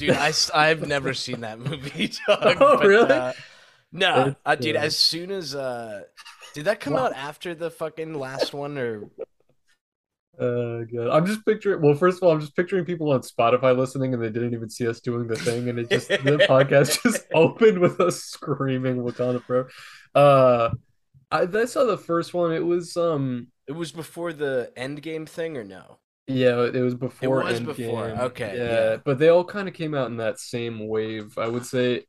dude. I I've never seen that movie. Dog, Oh, but, really? Uh, no, uh, dude. As soon as uh, did that come Wow. out after the fucking last one or? Uh, good. I'm just picturing. Well, first of all, I'm just picturing people on Spotify listening, and they didn't even see us doing the thing, and it just the podcast just opened with us screaming Wakanda Forever. Uh, I, I saw the first one. It was um, It was before the Endgame thing or no? Yeah, it was before. was before, okay, yeah, yeah. but they all kind of came out in that same wave. I would say,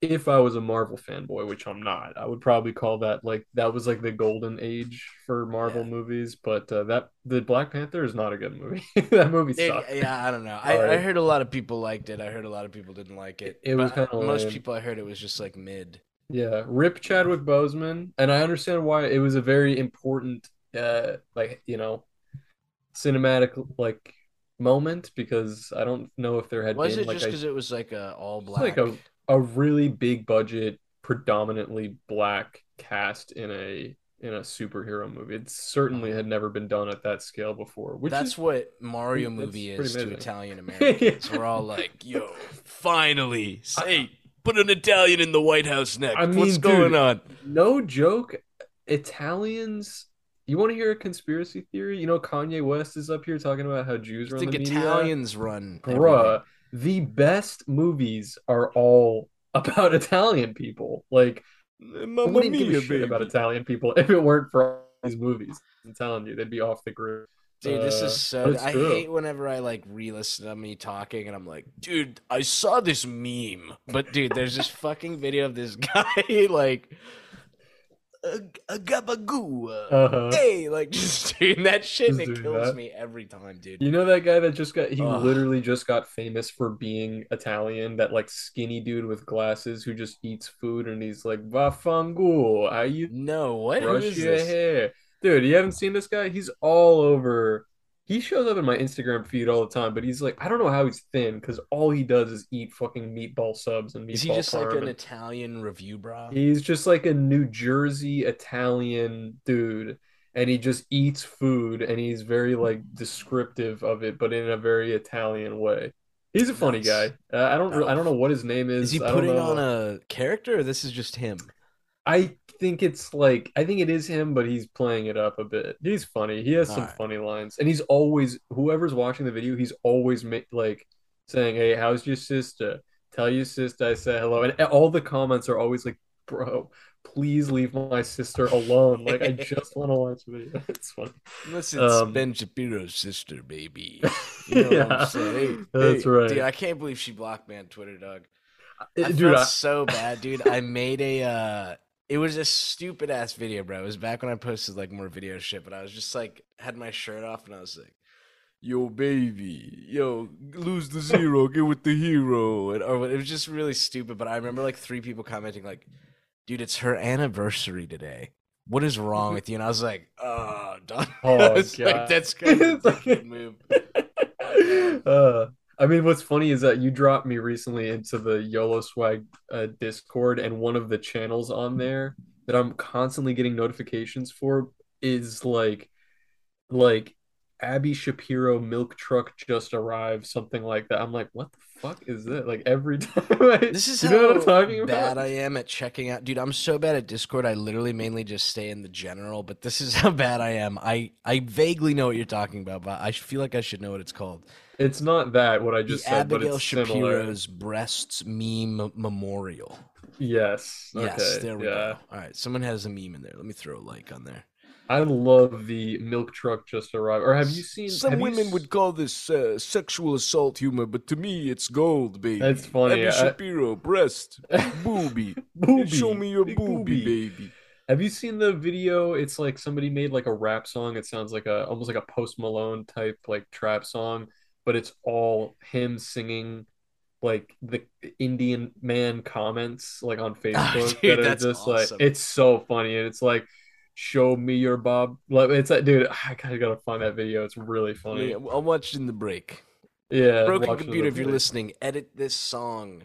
if I was a Marvel fanboy, which I'm not, I would probably call that like that was like the golden age for Marvel Yeah. movies. But uh, that the Black Panther is not a good movie. that movie It- yeah, I don't know. I, I heard a lot of people liked it. I heard a lot of people didn't like it. It was kinda most lame. people I heard it was just like mid. Yeah, rip Chadwick Boseman, and I understand why it was a very important, uh, like you know, cinematic like moment because I don't know if there had Was been it like just because it was like a all black? like a a really big budget, predominantly black cast in a in a superhero movie. It certainly had uh-huh. never been done at that scale before, which That's is what Mario movie is to. Italian Americans. We're all like, "Yo, finally, say, put an Italian in the White House next. I mean, What's going on?" no joke. Italians. You want to hear a conspiracy theory? You know, Kanye West is up here talking about how Jews I run think the media. Italians run. everything. The best movies are all about Italian people. Like, I Mamma wouldn't give a shit about. Italian people if it weren't for all these movies. I'm telling you, they'd be off the grid. Dude, this is so. I hate whenever I like re-listen to me talking, and I'm like, dude, I saw this meme, but dude, there's this fucking video of this guy like, a, gabagoo, uh, Uh-huh. hey, like just doing that shit, and it kills that. me every time, dude. You know that guy that just got, he Ugh. literally just got famous for being Italian, that like skinny dude with glasses who just eats food and he's like, Vaffanculo, how you No, what? Brush is your this? hair. Dude, you haven't seen this guy? He's all over. He shows up in my Instagram feed all the time, but he's like, I don't know how he's thin because all he does is eat fucking meatball subs and meatball Is he just like an Italian review bra? He's just like a New Jersey Italian dude, and he just eats food, and he's very like descriptive of it, but in a very Italian way. He's a funny Nice. guy. Uh, I don't. I don't know what his name is. Is he putting on a character, or this is just him? I think it's like I think it is him, but he's playing it up a bit. He's funny. He has some Alright. funny lines, and he's always whoever's watching the video, he's always ma- like saying, "Hey, how's your sister? Tell your sister I said hello." And all the comments are always like, "Bro, please leave my sister alone. Like I just want to watch the video." It's funny. Unless it's Um, Ben Shapiro's sister, baby. You know what Yeah, I'm saying? Hey, that's hey, right. Dude, I can't believe she blocked me on Twitter, dog. I dude, I- so bad, dude. I made a uh it was a stupid ass video, bro. It was back when I posted like more video shit, but I was just like had my shirt off and I was like, Yo, baby, yo, lose the zero, get with the hero, and or it was just really stupid. But I remember like three people commenting like, "Dude, it's her anniversary today. What is wrong with you?" And I was like, "Oh, done." Oh, I was God. like, "That's kind of a move." uh, I mean, what's funny is that you dropped me recently into the YOLO Swag uh, Discord, and one of the channels on there that I'm constantly getting notifications for is like, like Abby Shapiro milk truck just arrived, something like that. I'm like, what the fuck is that? Like every time, I, This is you how know what I'm talking bad about? I am at checking out. Dude, I'm so bad at Discord. I literally mainly just stay in the general, but this is how bad I am. I I vaguely know what you're talking about, but I feel like I should know what it's called. It's not that what I just the said, but Abigail it's similar. Shapiro's breasts meme memorial. Yes. Yes, Okay. there we yeah. go. All right, someone has a meme in there. Let me throw a like on there. I love the milk truck just arrived. Or have you seen? Some women s- would call this uh, sexual assault humor, but to me, it's gold, baby. That's funny, Abby I- Shapiro, breast, booby. Booby. Show me your booby, baby. Have you seen the video? It's like somebody made like a rap song. It sounds like a almost like a Post Malone type like trap song, but it's all him singing like the Indian man comments like on ah, Facebook dude, that are that's just awesome. like it's so funny and it's like show me your bob like it's like dude I of gotta find that video it's really funny Yeah, I'll watch in the break. yeah Broken computer, if you're the- listening, edit this song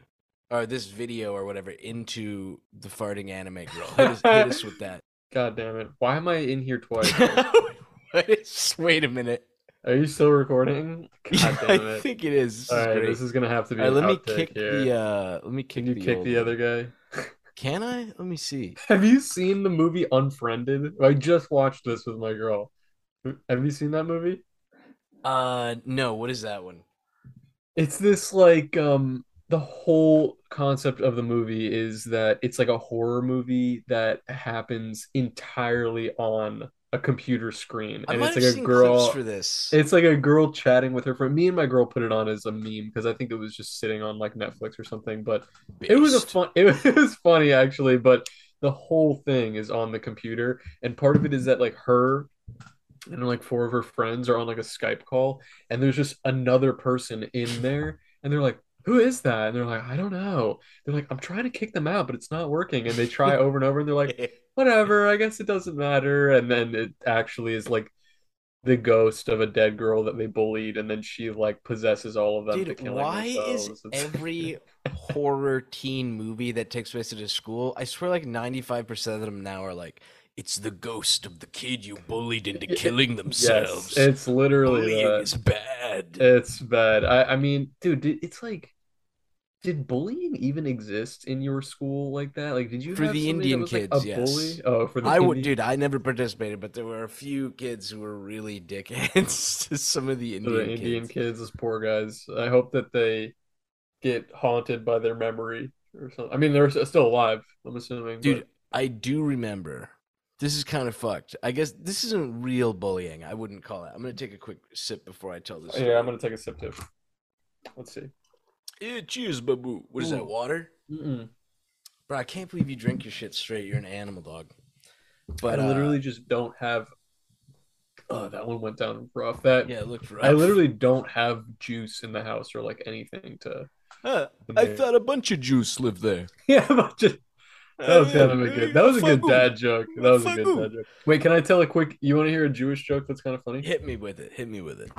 or this video or whatever into the farting anime girl. Hit us, hit us with that. god damn it why am I in here twice wait a minute. Are you still recording? God Yeah, damn I think it is. This All is right, great. this is gonna have to be All right, an let me kick here. the uh let me kick Can you the kick old the other guy? Can I? Let me see. Have you seen the movie Unfriended? I just watched this with my girl. Have you seen that movie? Uh no, what is that one? It's this like um the whole concept of the movie is that it's like a horror movie that happens entirely on a computer screen I and it's like a girl for this. it's like a girl chatting with her friend. Me and my girl put it on as a meme because I think it was just sitting on like Netflix or something, but it was a fun it was funny actually, but the whole thing is on the computer and part of it is that like her and like four of her friends are on like a Skype call and there's just another person in there and they're like who is that and they're like I don't know they're like I'm trying to kick them out but it's not working and they try over and over and they're like whatever I guess it doesn't matter and then it actually is like the ghost of a dead girl that they bullied and then she like possesses all of them to Dude, why is. It's- every horror teen movie that takes place at a school, I swear like 95% of them now are like, it's the ghost of the kid you bullied into killing themselves. yes it's literally Bullying that. is bad. It's bad. I, I mean, dude, it's like, did bullying even exist in your school like that? Like, did you For have the Indian like, kids, a yes. bully? Oh, for the I would, dude. I never participated, but there were a few kids who were really dickheads to some of the Indian, the Indian kids. kids, those poor guys. I hope that they get haunted by their memory or something. I mean, they're still alive. I'm assuming, Dude, I do remember. This is kind of fucked. I guess this isn't real bullying. I wouldn't call it. I'm gonna take a quick sip before I tell this. but yeah, I'm gonna take a sip too. Let's see. Yeah, cheers, babu. What is that? Water? Mm-mm. Bro, I can't believe you drink your shit straight. You're an animal dog. But I literally uh, just don't have. Oh, that one went down rough. That yeah, it looked rough. I literally don't have juice in the house or like anything to. Huh, I thought a bunch of juice lived there. Yeah, but just that was kind of a good. That was a good dad joke. That was a good dad joke. Wait, can I tell a quick? You want to hear a Jewish joke that's kind of funny? Hit me with it. Hit me with it.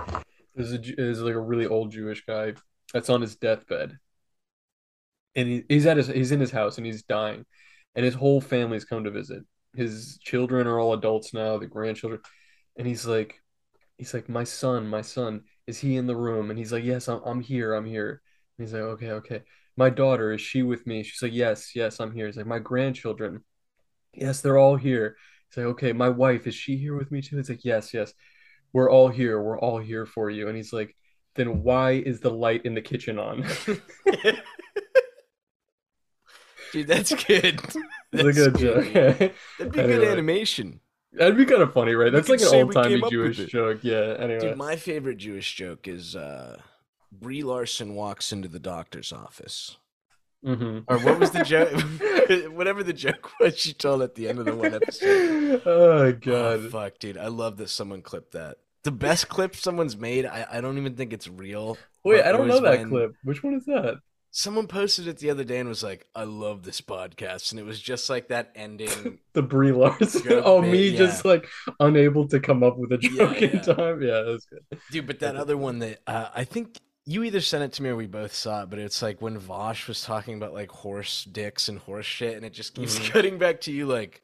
There's a there's like a really old Jewish guy that's on his deathbed, and he, he's at his he's in his house and he's dying, and his whole family's come to visit. His children are all adults now, the grandchildren, and he's like, he's like, my son, my son, is he in the room? And he's like, yes, I'm I'm here, I'm here. And he's like, okay, okay. My daughter, is she with me? She's like, yes, yes, I'm here. He's like, my grandchildren, yes, they're all here. He's like, okay, my wife, is she here with me too? It's like, yes, yes we're all here. We're all here for you. And he's like, then why is the light in the kitchen on? Dude, that's good. That's a good good, joke. That'd be good That'd be kind of funny, right? That's like an old timey came up with Jewish joke. Yeah. Anyway. Dude, my favorite Jewish joke is uh Brie Larson walks into the doctor's office. Mm-hmm. Or what was the joke? Whatever the joke was, she told at the end of the one episode. oh Oh, god. fuck, dude. I love that someone clipped that. The best clip someone's made, I, I don't even think it's real. Wait, I don't know that clip. Which one is that? Someone posted it the other day and was like, I love this podcast. And it was just like that ending. The Brie Larson. Joke oh, bit, me yeah. just like unable to come up with a Yeah, joke in time. Yeah, that's good. Dude, but that other one that uh, I think you either sent it to me or we both saw it, but it's like when Vaush was talking about like horse dicks and horse shit, and it just keeps Mhm. cutting back to you like,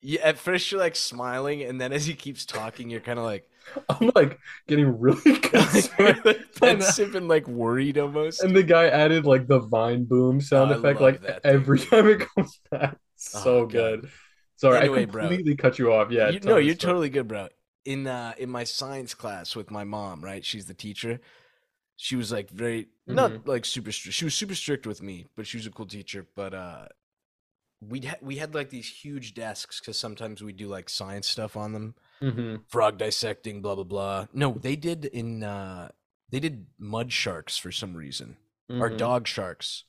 yeah, at first you're like smiling, and then as he keeps talking, you're kind of like, I'm like getting really concerned. by that. pensive and like worried almost. And the guy added like the vine boom sound Oh, effect like that, every time it comes back. Oh, So God. good. Sorry, Anyway, I bro. completely cut you off. Yeah, you, no, you're story. totally good, bro. In uh in my science class with my mom, right? She's the teacher. She was like very Mm-hmm. not like super strict. She was super strict with me, but she was a cool teacher. But uh, we ha- we had like these huge desks because sometimes we do like science stuff on them, Mhm. frog dissecting, blah blah blah. No, they did in uh they did mud sharks for some reason or Mhm. dog sharks.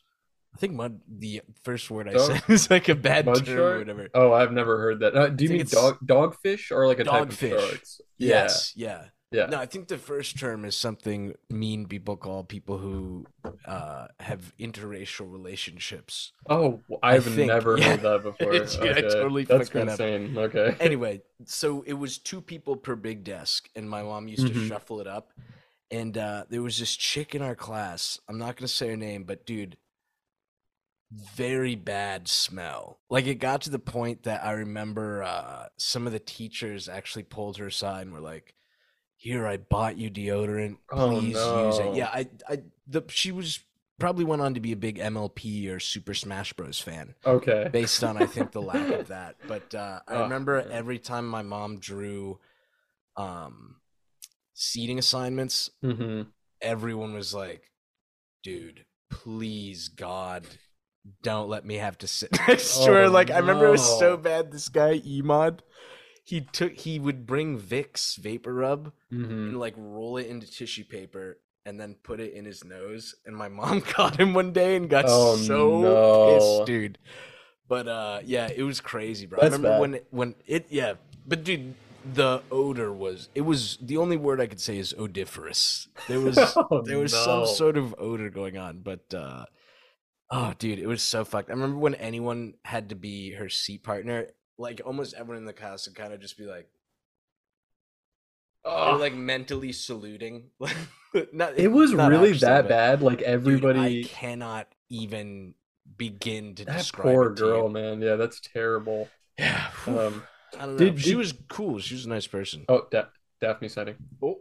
I think mud. The first word I Dog- said is like a bad Mud term or whatever. Oh, I've never heard that. Uh, do you mean dog dogfish or like a type of Dogfish. sharks? Yes, yeah. Yeah. No, I think the first term is something mean people call people who uh, have interracial relationships. Oh, I've never yeah. heard that before. Dude, I okay. totally That's that up. insane. Okay. Anyway, so it was two people per big desk, and my mom used to Mhm. shuffle it up. And uh, there was this chick in our class. I'm not gonna say her name, but dude, very bad smell. Like it got to the point that I remember uh, some of the teachers actually pulled her aside and were like, here I bought you deodorant. Oh, Please use it. Yeah, I I the she was probably went on to be a big MLP or Super Smash Bros fan Okay. based on I think the lack of that. But uh, I Oh, remember man. every time my mom drew um seating assignments, mm-hmm. everyone was like, "Dude, please God, don't let me have to sit next to her." Oh, Like I remember it was so bad. This guy Emod, he took he would bring Vicks vapor rub hmm and like roll it into tissue paper and then put it in his nose. And my mom caught him one day and got Oh, so no. pissed, dude. But uh, yeah, it was crazy, bro. That's I remember bad. when it, when it yeah, but dude, the odor was it was the only word I could say is odiferous. There was Oh, there was no. some sort of odor going on, but uh, oh, dude, it was so fucked. I remember when anyone had to be her seat partner, like almost everyone in the cast would kind of just be like. They Oh, like mentally saluting. not, it was not really actually, that bad. Like dude, everybody, I cannot even begin to that describe poor it to you. girl, man. Yeah, that's terrible. Yeah, Um, I don't know. did- she did- was cool. She was a nice person. oh, da- Daphne sighting. Oh,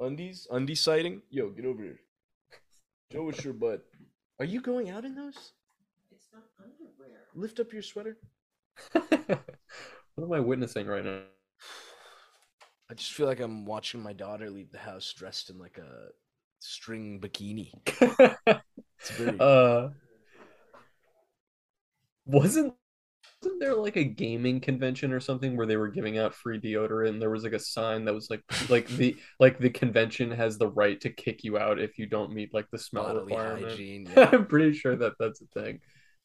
undies, undie sighting. Yo, get over here. Show us your butt. Are you going out in those? It's not underwear. Lift up your sweater. what am I witnessing right now? I just feel like I'm watching my daughter leave the house dressed in like a string bikini. It's very. uh, wasn't wasn't there like a gaming convention or something where they were giving out free deodorant and there was like a sign that was like like the like the convention has the right to kick you out if you don't meet like the smell bodily requirement. hygiene. Yeah. I'm pretty sure that that's a thing.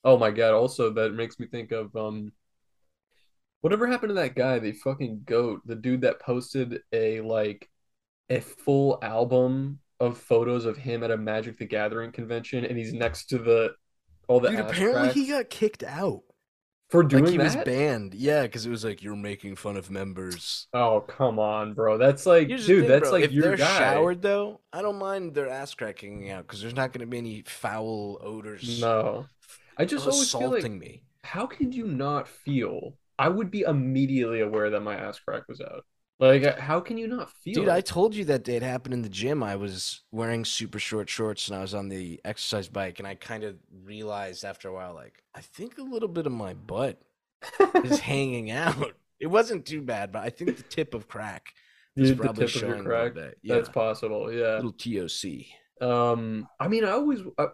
Oh my god! Also, that makes me think of um, whatever happened to that guy, the fucking goat, the dude that posted a like a full album of photos of him at a Magic the Gathering convention, and he's next to the all the Dude, apparently he got kicked out. for doing like he was banned. Yeah, because it was like you're making fun of members. Oh come on, bro! That's like, Here's dude, thing, that's bro, like if your they're guy. showered though, I don't mind their ass cracking out because there's not going to be any foul odors No, I just always feel like me. how could you not feel? I would be immediately aware that my ass crack was out. Like, uh, how can you not feel? Dude, it? I told you that day it happened in the gym. I was wearing super short shorts and I was on the exercise bike, and I kind of realized after a while, like, I think a little bit of my butt is hanging out. It wasn't too bad, but I think the tip of crack is Dude, probably showing a little crack. bit. Yeah, That's possible. Yeah. little TOC. Um, I mean, I always I,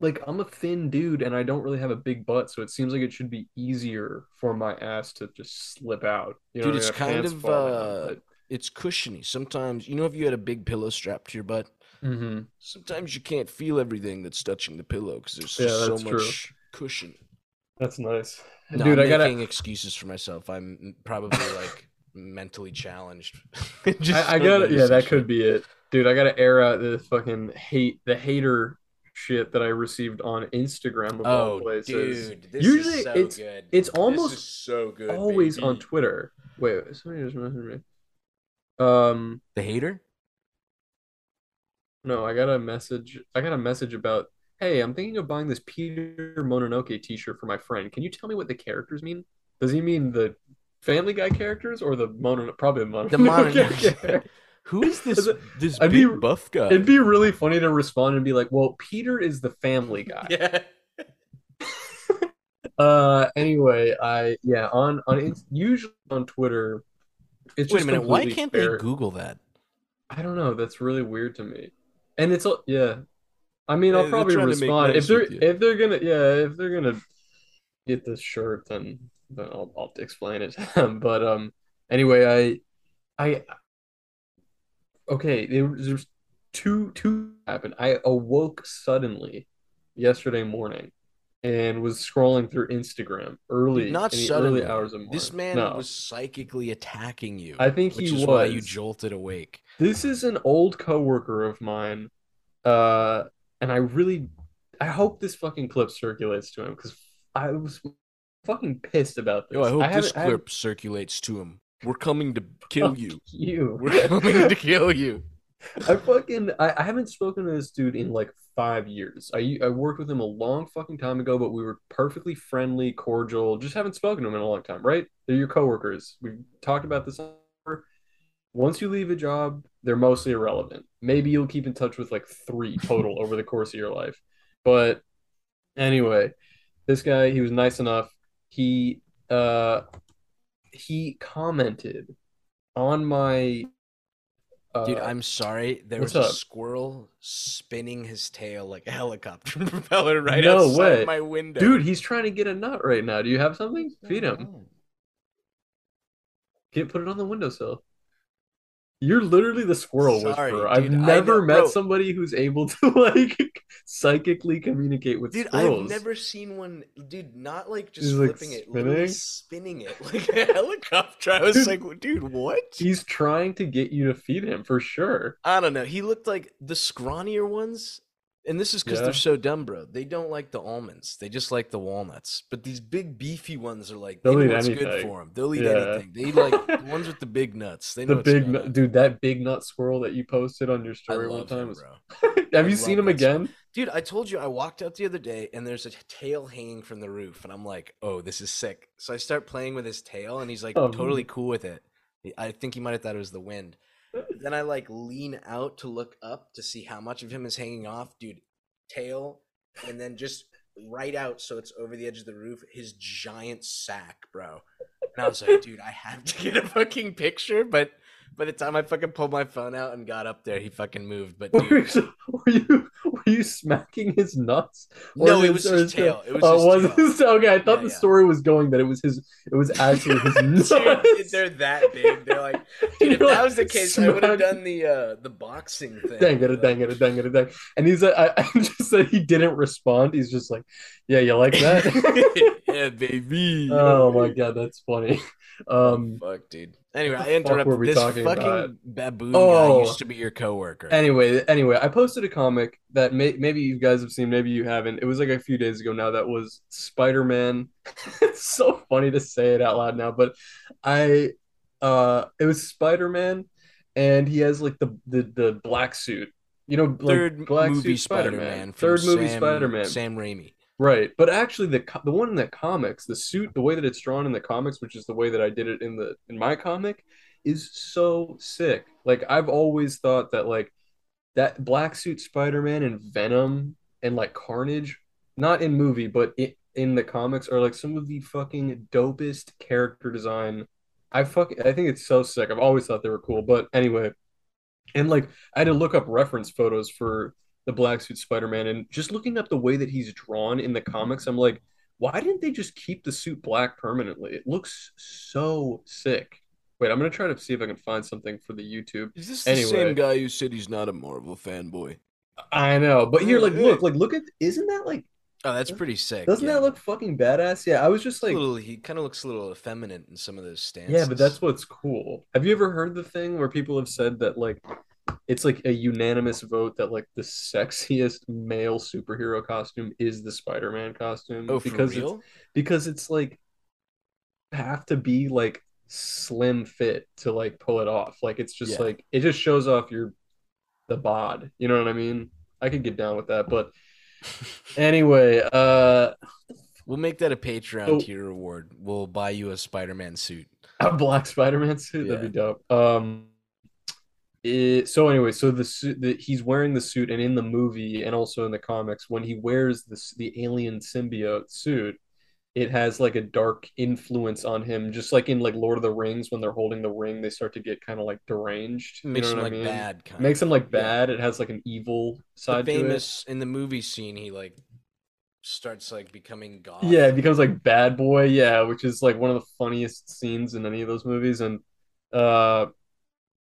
like I'm a thin dude and I don't really have a big butt, so it seems like it should be easier for my ass to just slip out. You know, Dude, what I it's mean? Kind of, uh, It's cushiony. Sometimes, you know, if you had a big pillow strapped to your butt, Mhm. sometimes you can't feel everything that's touching the pillow because there's Yeah, just so true. much cushion. That's nice. No, Dude, I'm I gotta making excuses for myself. I'm probably like mentally challenged. Just I, I gotta notice yeah, that could be it. Dude, I gotta air out the fucking hate the hater shit that I received on Instagram of all Oh, places. dude, this Usually is so it's- good. it's This almost is so good. Always on. Twitter. Wait, somebody just messaged me. Um the hater. No, I got a message. I got a message about, hey, I'm thinking of buying this Peter Mononoke t-shirt for my friend. Can you tell me what the characters mean? Does he mean the Family Guy characters or the Mono? Probably the Mononoke. The Mononoke. character. Who is this? This I'd big be- buff guy. It'd be really funny to respond and be like, well, Peter is the Family Guy. yeah. Uh, anyway, I yeah on on Inst- usually on Twitter. It's Wait a minute. Why can't fair. they Google that? I don't know. That's really weird to me. And it's all yeah. I mean, Yeah, I'll probably trying to make respond nice if they're if they're gonna yeah if they're gonna get this shirt then then I'll I'll explain it. but um anyway I I okay there there's two two happened. I awoke suddenly yesterday morning and was scrolling through Instagram early Not in suddenly. early hours of morning. This man No. was psychically attacking you. I think which he is why you jolted awake. This is an old coworker of mine, uh, and I really, I hope this fucking clip circulates to him because I was fucking pissed about this. Yo, I hope this I haven't- clip circulates to him. We're coming to kill Fuck you. You. We're coming to kill you. I fucking I, I haven't spoken to this dude in like five years. I I worked with him a long fucking time ago, but we were perfectly friendly, cordial. Just haven't spoken to him in a long time, right? They're your coworkers. We've talked about this. once you leave a job, they're mostly irrelevant. Maybe you'll keep in touch with like three total over the course of your life. But anyway, this guy, he was nice enough. He uh he commented on my uh, Dude, I'm sorry. There was a up? squirrel spinning his tail like a helicopter propeller right No outside way. my window. dude, he's trying to get a nut right now. Do you have something? Feed him. Get put it on the windowsill. You're literally the squirrel Sorry, whisperer. I've dude, never met bro. somebody who's able to like psychically communicate with Dude, squirrels. I've never seen one, dude, not like just He's, like, flipping it, literally spinning? spinning it like a helicopter. I was Dude. like, dude, what? He's trying to get you to feed him for sure. I don't know. He looked like the scrawnier ones. And this is because Yeah. they're so dumb, bro. They don't like the almonds. They just like the walnuts. But these big beefy ones are like, they They'll eat what's good for them. They'll eat Yeah. anything. They like the ones with the big nuts. They know The big dude, that big nut squirrel that you posted on your story one time him, was. Have I you seen him again? Dude, I told you I walked out the other day and there's a tail hanging from the roof, and I'm like, oh, this is sick. So I start playing with his tail, and he's like Oh, totally cool with it. I think he might have thought it was the wind. Then I like lean out to look up to see how much of him is hanging off, dude. Tail, and then just right out so it's over the edge of the roof, his giant sack, bro. And I was like, dude, I have to get a fucking picture, but by the time I fucking pulled my phone out and got up there, he fucking moved. But dude, Were you, you smacking his nuts? Or No, it was or his tail. It was oh, his was tail. okay, I thought Yeah, the yeah. story was going that it was his. It was actually his nuts. Dude, they're that big. They're like, dude, if that was the case, I would have done the uh the boxing thing. Dang it, dang it, dang it, dang. And he's like, I, I just said he didn't respond. He's just like, yeah, you like that? yeah, baby. oh my god, that's funny. Um. Fuck, dude. Anyway, I interrupted. This fucking about? baboon Oh. guy used to be your coworker. Anyway, anyway, I posted a comic that may, maybe you guys have seen, maybe you haven't. It was like a few days ago now. That was Spider Man. it's so funny to say it out loud now, but I, uh, it was Spider Man, and he has like the the the black suit. You know, like Third black movie suit Spider-Man. from Third movie Spider Man. Sam Raimi. Right, but actually, the the one in the comics, the suit, the way that it's drawn in the comics, which is the way that I did it in the in my comic, is so sick. Like I've always thought that like that black suit Spider-Man and Venom and like Carnage, not in movie, but in, in the comics, are like some of the fucking dopest character design. I fuck, I think it's so sick. I've always thought they were cool, but anyway, and like I had to look up reference photos for the black suit Spider-Man and just looking up the way that he's drawn in the comics, I'm like, why didn't they just keep the suit black permanently? It looks so sick. Wait, I'm gonna try to see if I can find something for the YouTube. Is this the same guy who said he's not a Marvel fanboy? I know, but here, like, look, like, look at, isn't that like, Oh, that's pretty sick. doesn't yeah. that look fucking badass? Yeah, I was just like, little, he kind of looks a little effeminate in some of those stances. yeah, but that's what's cool. Have you ever heard the thing where people have said that like it's like a unanimous vote that like the sexiest male superhero costume is the Spider-Man costume Oh, because it's because it's like have to be like slim fit to like pull it off. Like it's just Yeah. like it just shows off your the bod. You know what I mean? I could get down with that, but anyway, uh We'll make that a Patreon So- tier reward. We'll buy you a Spider-Man suit. a black Spider-Man suit. That'd be dope. Um, it, so anyway, so the suit that he's wearing the suit, and in the movie and also in the comics, when he wears this the alien symbiote suit, it has like a dark influence on him, just like in like Lord of the Rings when they're holding the ring, they start to get kind of like deranged. You Makes know him like I mean? bad. Kind Makes him like Yeah. bad. It has like an evil The side to it. famous in the movie scene, he like starts like becoming goth. Yeah, it becomes like Bad Boy, yeah, which is like one of the funniest scenes in any of those movies, and uh,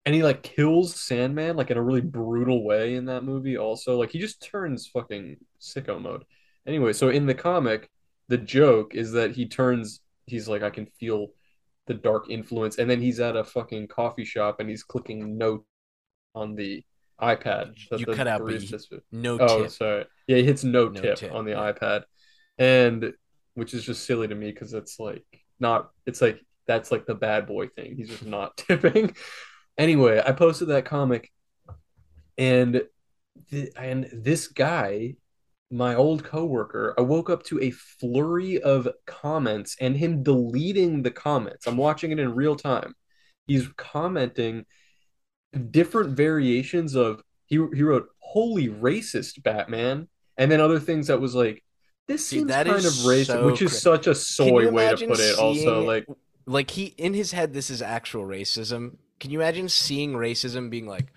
and he like kills Sandman like in a really brutal way in that movie. Also, like he just turns fucking sicko mode. Anyway, so in the comic, the joke is that he turns. He's like, I can feel the dark influence, and then he's at a fucking coffee shop and he's clicking note on the iPad. You the cut out, barista's- No Oh, tip. sorry. Yeah, he hits no, No tip, tip, on the yeah. iPad, and which is just silly to me because it's like not. It's like that's like the bad boy thing. He's just not tipping. Anyway, I posted that comic, and th- and this guy, my old coworker, I woke up to a flurry of comments and him deleting the comments. I'm watching it in real time. He's commenting different variations of he he wrote "Holy racist Batman," and then other things that was like this seems that kind of racist, so which is such a soy way to put it. Also, like like he in his head this is actual racism. Can you imagine seeing racism being like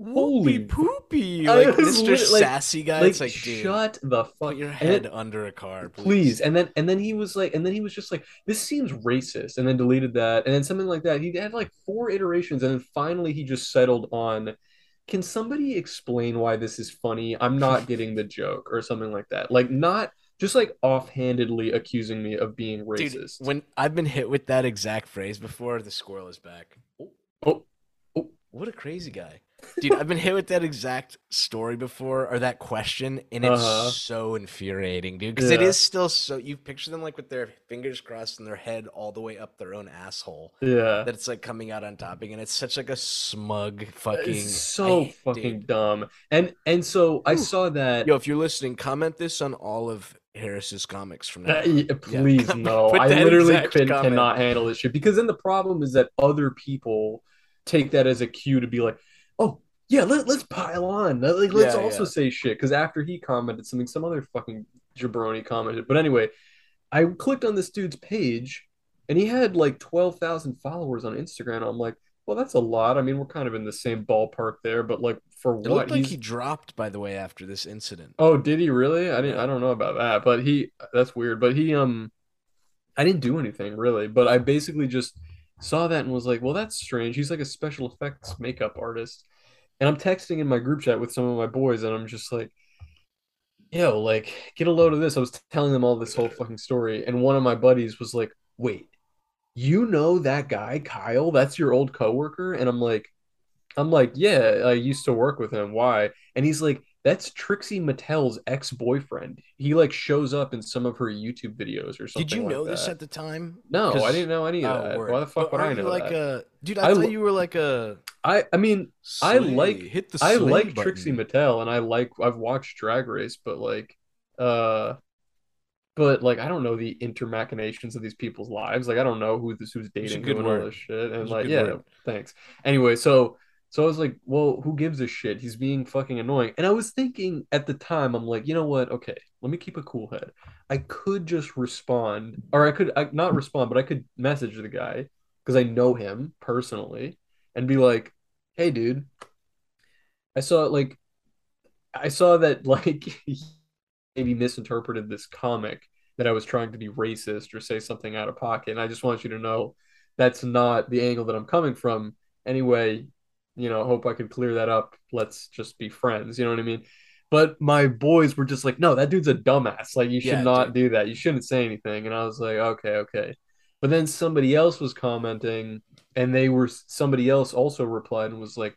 Holy- poopy like Mr. lit- sassy guy? like it's like dude, shut the fuck put your head then- under a car, please. please and then and then he was like and then he was just like this seems racist and then deleted that and then something like that he had like four iterations and then finally he just settled on can somebody explain why this is funny i'm not getting the joke or something like that like not just like offhandedly accusing me of being Dude, racist when I've been hit with that exact phrase before, the squirrel is back. Oh, oh what a crazy guy. Dude, I've been hit with that exact story before or that question, and it's Uh-huh. so infuriating, dude. Because it Yeah. is still so. You picture them like with their fingers crossed and their head all the way up their own asshole. yeah That it's like coming out on topping, and it's such like a smug fucking. it's so I- fucking dude. dumb and and so i saw that Yo, if you're listening, comment this on all of Harris's comics from now. Uh, on. yeah, please come- no. I literally could, cannot handle this shit because then the problem is that other people take that as a cue to be like, oh yeah, let, let's pile on. Like let's Yeah, also yeah. say shit because after he commented something, some other fucking jabroni commented. But anyway, I clicked on this dude's page and he had like twelve thousand followers on Instagram. I'm like, well, that's a lot. I mean, we're kind of in the same ballpark there, but like for It what looked like he's he dropped, by the way, after this incident. Oh, did he really? I didn't. I don't know about that, but he. That's weird. But he. Um, I didn't do anything really, but I basically just saw that and was like, "Well, that's strange." He's like a special effects makeup artist, and I'm texting in my group chat with some of my boys, and I'm just like, "Yo, like, get a load of this." I was telling them all this whole fucking story, and one of my buddies was like, "Wait, you know that guy, Kyle? That's your old coworker?" And I'm like, I'm like, yeah, I used to work with him. Why? And he's like, that's Trixie Mattel's ex-boyfriend. He like shows up in some of her YouTube videos or something. Did you like know this at the time? No, I didn't know any of Oh, that. word. Why the fuck But would I know like that? a dude? I I thought you were like a. I I mean, I like- hit the. I like button. Trixie Mattel, and I like I've watched Drag Race, but like, uh, but like I don't know the intermachinations of these people's lives. Like I don't know who this who's dating who and all this shit. And like, yeah, word. thanks. Anyway, so so I was like, well, who gives a shit? He's being fucking annoying. And I was thinking at the time, I'm like, you know what? Okay, let me keep a cool head. I could just respond, or I could I, not respond, but I could message the guy because I know him personally and be like, hey, dude, I saw like I saw that like maybe misinterpreted this comic that I was trying to be racist or say something out of pocket. And I just want you to know that's not the angle that I'm coming from. Anyway, you know, hope I could clear that up. Let's just be friends. You know what I mean? But my boys were just like, no, that dude's a dumbass. Like, you should Yeah, not dude. do that. You shouldn't say anything. And I was like, okay, okay. But then somebody else was commenting, and they were somebody else also replied and was like,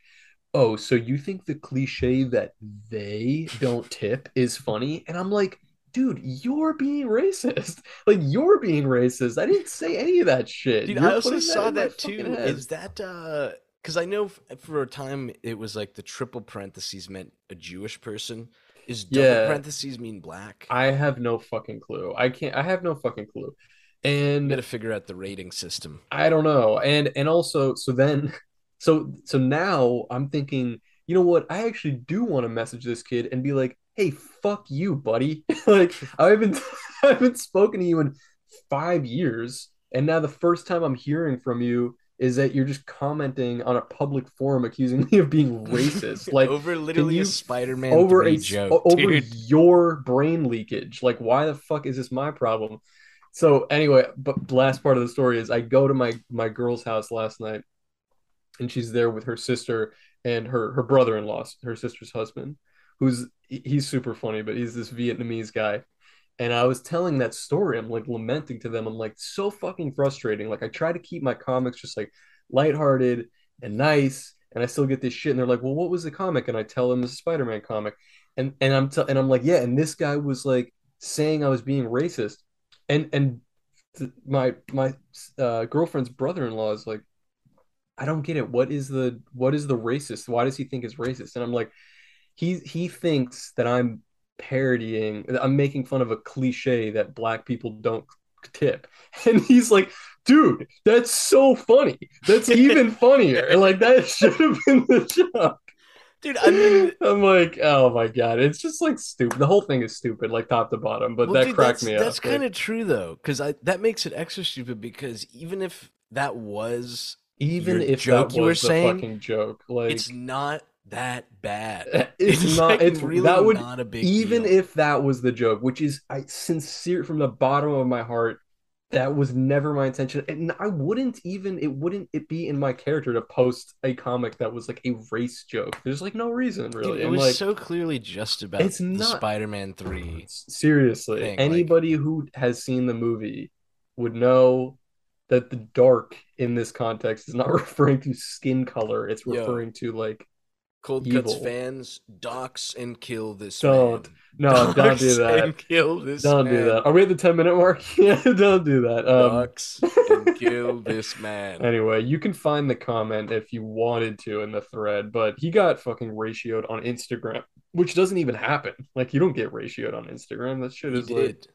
oh, so you think the cliche that they don't tip is funny? And I'm like, dude, you're being racist. Like, you're being racist. I didn't say any of that shit. Dude, You're I also saw my that too. Is that uh because I know for a time it was like the triple parentheses meant a Jewish person. Is double Yeah. parentheses mean black? I have no fucking clue. I can't. I have no fucking clue. And gotta figure out the rating system. I don't know. And and also, so then, so so now I'm thinking, you know what? I actually do want to message this kid and be like, hey, fuck you, buddy. like I haven't I haven't spoken to you in five years, and now the first time I'm hearing from you is that you're just commenting on a public forum accusing me of being racist. Like over literally you a Spider-Man over a joke, over dude. your brain leakage. Like, why the fuck is this my problem? So anyway, but last part of the story is I go to my my girl's house last night, and she's there with her sister and her her brother-in-law, her sister's husband, who's he's super funny, but he's this Vietnamese guy. And I was telling that story. I'm like lamenting to them. I'm like so fucking frustrating. Like I try to keep my comics just like lighthearted and nice, and I still get this shit. And they're like, "Well, what was the comic?" And I tell them it's a Spider-Man comic, and and I'm t- and I'm like, "Yeah." And this guy was like saying I was being racist, and and th- my my uh, girlfriend's brother-in-law is like, "I don't get it. What is the what is the racist? Why does he think it's racist?" And I'm like, he he thinks that I'm parodying, I'm making fun of a cliche that black people don't tip. And he's like, dude, that's so funny. That's even funnier. Like that should have been the joke. Dude, I mean, I'm like, oh my god, it's just like stupid. The whole thing is stupid, like top to bottom. But well, that dude, cracked me up. That's kind of true though, because I that makes it extra stupid because even if that was, even your if joke that you were was the saying, fucking joke, like it's not that bad. it's, not. like, It's really that would not a big even deal. if that was the joke, which is I sincere from the bottom of my heart. That was never my intention, and I wouldn't even it wouldn't it be in my character to post a comic that was like a race joke. There's like no reason really. Dude, it and was like so clearly just about It's the not- Spider-Man three. seriously, thing, like- anybody who has seen the movie would know that the dark in this context is not referring to skin color. It's Yo. referring to like Cold Cuts fans, dox and kill this Don't. man. no, don't do that. And kill this Don't man. do that. Are we at the 10 minute mark? yeah, don't do that. Um, Dox and kill this man. Anyway, you can find the comment if you wanted to in the thread, but he got fucking ratioed on Instagram, which doesn't even happen. Like you don't get ratioed on Instagram. That shit He is like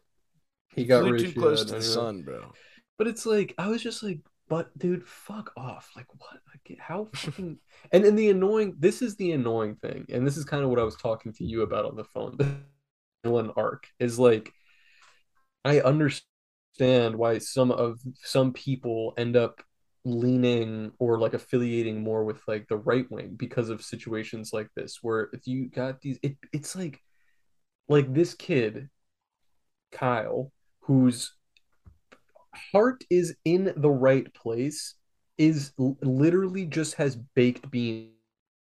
he got ratioed. too close to the sun, bro. But it's like I was just like, but dude, fuck off. Like what? Like how fucking and and the annoying this is the annoying thing, and this is kind of what I was talking to you about on the phone. The villain arc is like I understand why some of some people end up leaning or like affiliating more with like the right wing because of situations like this where if you got these it, it's like like this kid Kyle whose heart is in the right place is literally just has baked bean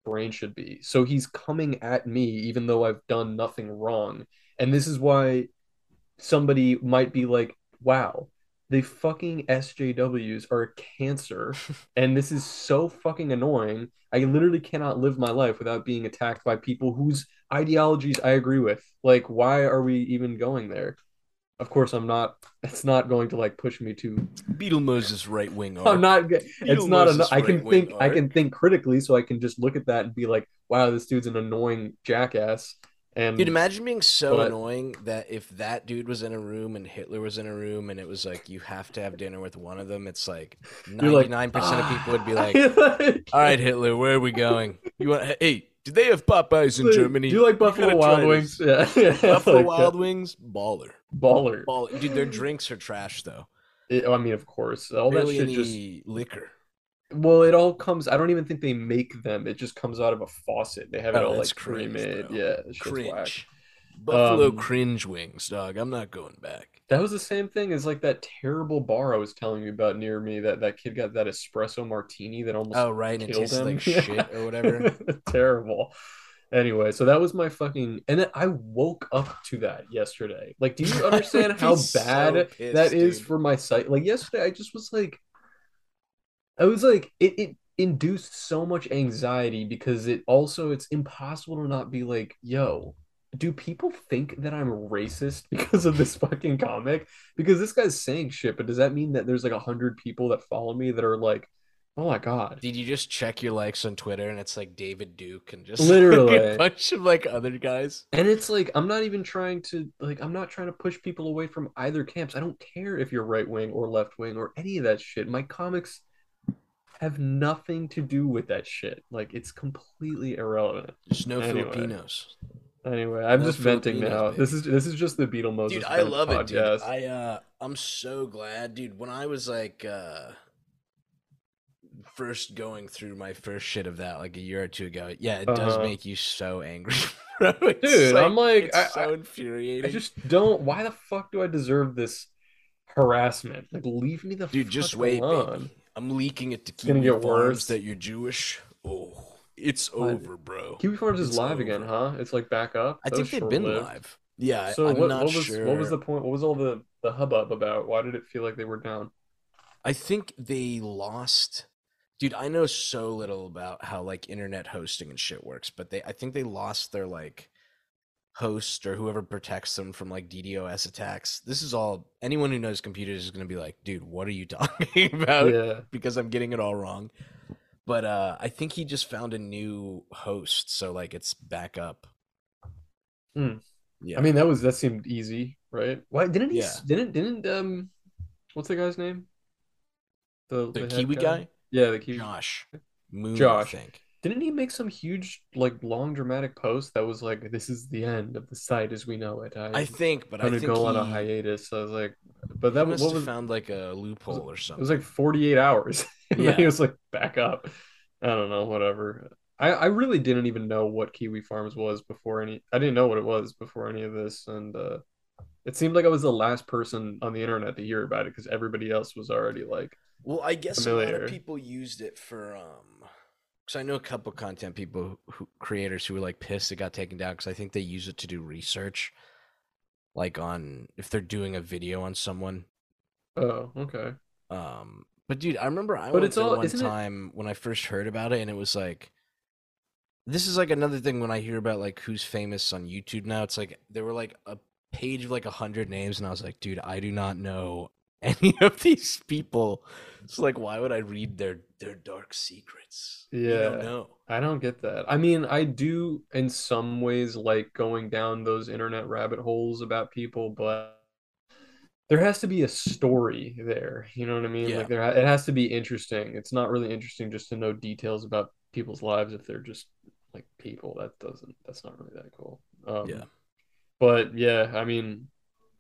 brain should be. So he's coming at me even though i've done nothing wrong. And this is why somebody might be like wow the fucking sjws are a cancer. And this is so fucking annoying. I literally cannot live my life without being attacked by people whose ideologies i agree with. Like why are we even going there of course i'm not it's not going to like push me to Beetlemose's right wing i'm not it's not enough i can think i can think critically so i can just look at that and be like wow this dude's an annoying jackass and Dude, imagine being so But- annoying that if that dude was in a room and Hitler was in a room and it was like you have to have dinner with one of them, it's like you're like, ninety nine percent of people would be "Ah." like, "All right, Hitler, where are we going? You want? Hey, do they have Popeyes in Germany? do you like buffalo wild wings yeah, Buffalo like, uh, Wild Wings, baller, baller baller. Dude, their drinks are trash though. It- i mean of course all Barely that shit just liquor. Well, it all comes. I don't even think they make them. It just comes out of a faucet. They have it Oh, all like pre-made. Yeah, whack. Cringe. Buffalo Um, cringe wings, dog. I'm not going back. That was the same thing as like that terrible bar I was telling you about near me. That that kid got that espresso martini that almost Oh right, and it tastes him. like shit or whatever. terrible. Anyway, so that was my fucking, and then I woke up to that yesterday. Like, do you understand how so bad pissed, that is dude. for my sight? Like yesterday, I just was like, I was like, it it induced so much anxiety because it also it's impossible to not be like, yo, do people think that I'm racist because of this fucking comic? Because this guy's saying shit, but does that mean that there's like a hundred people that follow me that are like, oh my god, Did you just check your likes on Twitter and it's like David Duke and just Literally. like, a bunch of like other guys? And it's like I'm not even trying to like I'm not trying to push people away from either camps. I don't care if you're right wing or left wing or any of that shit. My comics have nothing to do with that shit. Like it's completely irrelevant. Just no Anyway. Filipinos. Anyway, I'm No just venting now. baby. This is this is just the Beetlejuice. Dude, I love it, dude. I uh I'm so glad, dude. When I was like uh first going through my first shit of that like a year or two ago, yeah, it does Uh-huh. make you so angry. bro. It's Dude, I'm like, I- so I- infuriating. I just don't. Why the fuck do I deserve this harassment? Like, leave me the Dude, just wait, alone. baby. I'm leaking it to gonna get Farms worse. that you're Jewish. Oh, it's What? over, bro. Kiwi Farms is live again, huh? It's like back up. I That think they've been live. Yeah, So I'm what, not what was sure. what was the point? What was all the the hubbub about? Why did it feel like they were down? I think they lost. Dude, I know so little about how like internet hosting and shit works, but they I think they lost their like host or whoever protects them from like DDoS attacks. This is all anyone who knows computers is going to be like, "Dude, what are you talking about?" yeah, because I'm getting it all wrong. But uh I think he just found a new host, so like it's back up. Hmm. Yeah. I mean that was that seemed easy, right? Why didn't he? Yeah. Didn't didn't um What's the guy's name? The, The head Kiwi guy? Yeah, the Kiwi. Josh Moon, Josh. I think. Didn't he make some huge, like, long dramatic post that was like, "This is the end of the site as we know it." I, I think, but I think go he, on a hiatus. I was like, but that that must what have was found like a loophole or something. it was like 48 hours. and then he was like back up. I don't know, whatever. I I really didn't even know what Kiwi Farms was before any. I didn't know what it was before any of this, and uh, it seemed like I was the last person on the internet to hear about it because everybody else was already like, Well, I guess a lot of people used it for um because I know a couple content people who creators who were like pissed it got taken down because I think they use it to do research, like on if they're doing a video on someone. "Oh, okay." Um, but dude, I remember I But went it's all- one isn't it- time when I first heard about it, and it was like, this is like another thing when I hear about like who's famous on YouTube now. It's like there were like a page of like a hundred names, and I was like, dude, I do not know any of these people. It's like, why would I read their their dark secrets? You Yeah. know. I don't get that. I mean, I do in some ways like going down those internet rabbit holes about people, but there has to be a story there. You know what I mean? Yeah. Like there, it has to be interesting. It's not really interesting just to know details about people's lives if they're just like people. That doesn't. That's not really that cool. Um, Yeah. But yeah, I mean,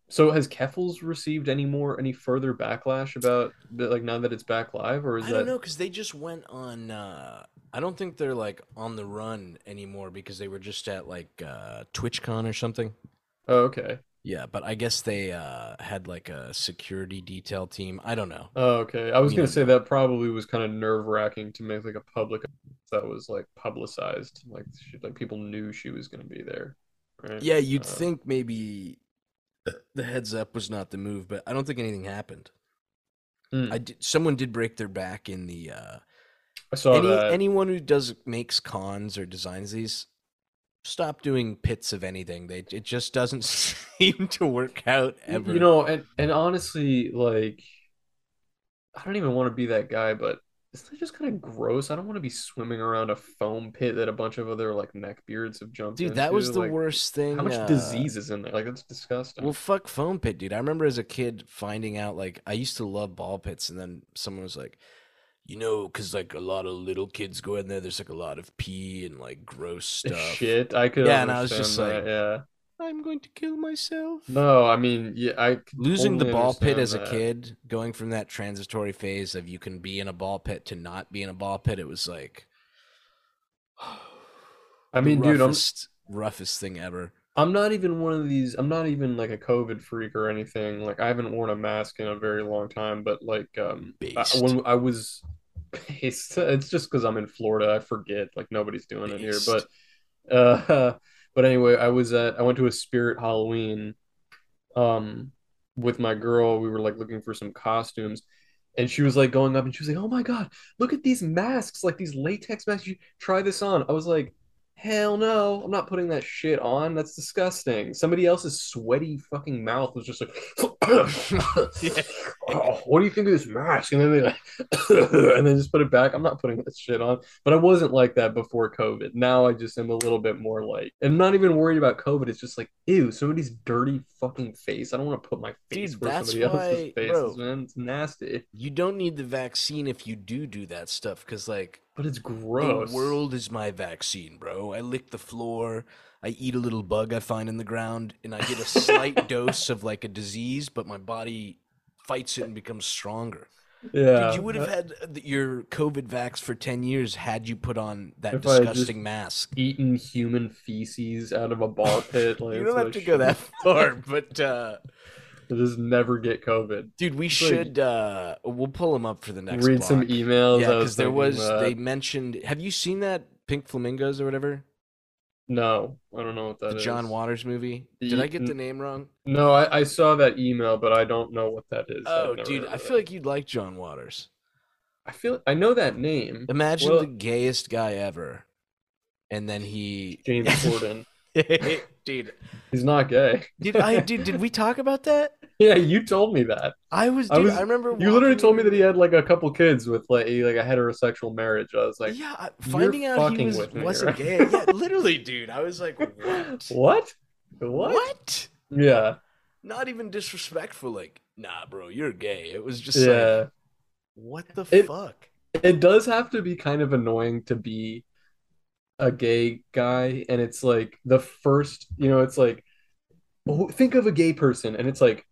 so has Keffals received any more, any further backlash about like now that it's back live, or is I that? don't know because they just went on. uh I don't think they're like on the run anymore because they were just at like uh TwitchCon or something. Oh, okay. Yeah, but I guess they uh, had like a security detail team. I don't know. Oh, okay. I was We gonna don't say that probably was kind of nerve-wracking to make like a public that was like publicized, like she, like people knew she was gonna be there, right? Yeah, you'd Uh, think maybe the heads up was not the move, but I don't think anything happened. Hmm. I did, someone did break their back in the uh, I saw any that. anyone who does makes cons or designs these stop doing pits of anything. They it just doesn't seem to work out ever. You know, and and honestly, like, I don't even want to be that guy, but isn't that just kind of gross? I don't want to be swimming around a foam pit that a bunch of other like neckbeards have jumped dude, that was the Like, worst thing. How much uh, disease is in there? Like, that's disgusting. Well, fuck foam pit, dude. I remember as a kid finding out, like, I used to love ball pits, and then someone was like, you know, because, like, a lot of little kids go in there, there's, like, a lot of pee and, like, gross stuff. Shit, I could Yeah, and I was just that, like- yeah. I'm going to kill myself. No, I mean, yeah, I Losing the ball pit understand as a kid, going from that transitory phase of you can be in a ball pit to not be in a ball pit, it was like, I the mean, dude, I'm roughest, roughest thing ever. I'm not even one of these. I'm not even like a COVID freak or anything. Like I haven't worn a mask in a very long time. But like, um, I, when I was, based, it's just because I'm in Florida. I forget. Like nobody's doing it here. But, uh, but anyway, I was at. I went to a Spirit Halloween, um, with my girl. We were like looking for some costumes. And she was like going up and she was like, Oh my God, look at these masks, like these latex masks. You try this on. I was like, Hell no, I'm not putting that shit on. That's disgusting. Somebody else's sweaty fucking mouth was just like, oh, what do you think of this mask? And then they like, and then just put it back. I'm not putting that shit on. But I wasn't like that before COVID. Now I just am a little bit more like, and not even worried about COVID. It's just like, ew, somebody's dirty fucking face. I don't want to put my face Dude, where somebody else's face bro. is, man. It's nasty. You don't need the vaccine if you do do that stuff, because, like, But it's gross. The world is my vaccine, bro. I lick the floor. I eat a little bug I find in the ground, and I get a slight dose of like a disease, but my body fights it and becomes stronger. Yeah. Dude, you would have had your COVID vax for 10 years had you put on that If I had disgusting mask. eaten human feces out of a ball pit. Like, You don't have like, to go that far, but uh, Just never get COVID. dude, we like- should. Uh, we'll pull them up for the next. Read some emails. Yeah, because there was. They mentioned. Have you seen that Pink Flamingos or whatever? No, I don't know what that the is. John Waters movie. Did Ye- I get the name wrong? No, I, I saw that email, but I don't know what that is. Oh, dude, I feel like you'd like John Waters. I feel I know that name. Imagine Well- the gayest guy ever, and then he James Corden. dude, He's not gay. did I did did we talk about that? Yeah, you told me that. I was, I dude. I, was- remember You literally told me that he had like a couple kids with like a, like a heterosexual marriage. I was like, yeah, I- finding out he was, wasn't gay. Yeah, literally, dude. I was like, what? what? What? What? Yeah. Not even disrespectful. Like nah, bro, you're gay. It was just like, Yeah. what the It- fuck? It does have to be kind of annoying to be a gay guy, and it's like the first, you know, it's like, think of a gay person, and it's like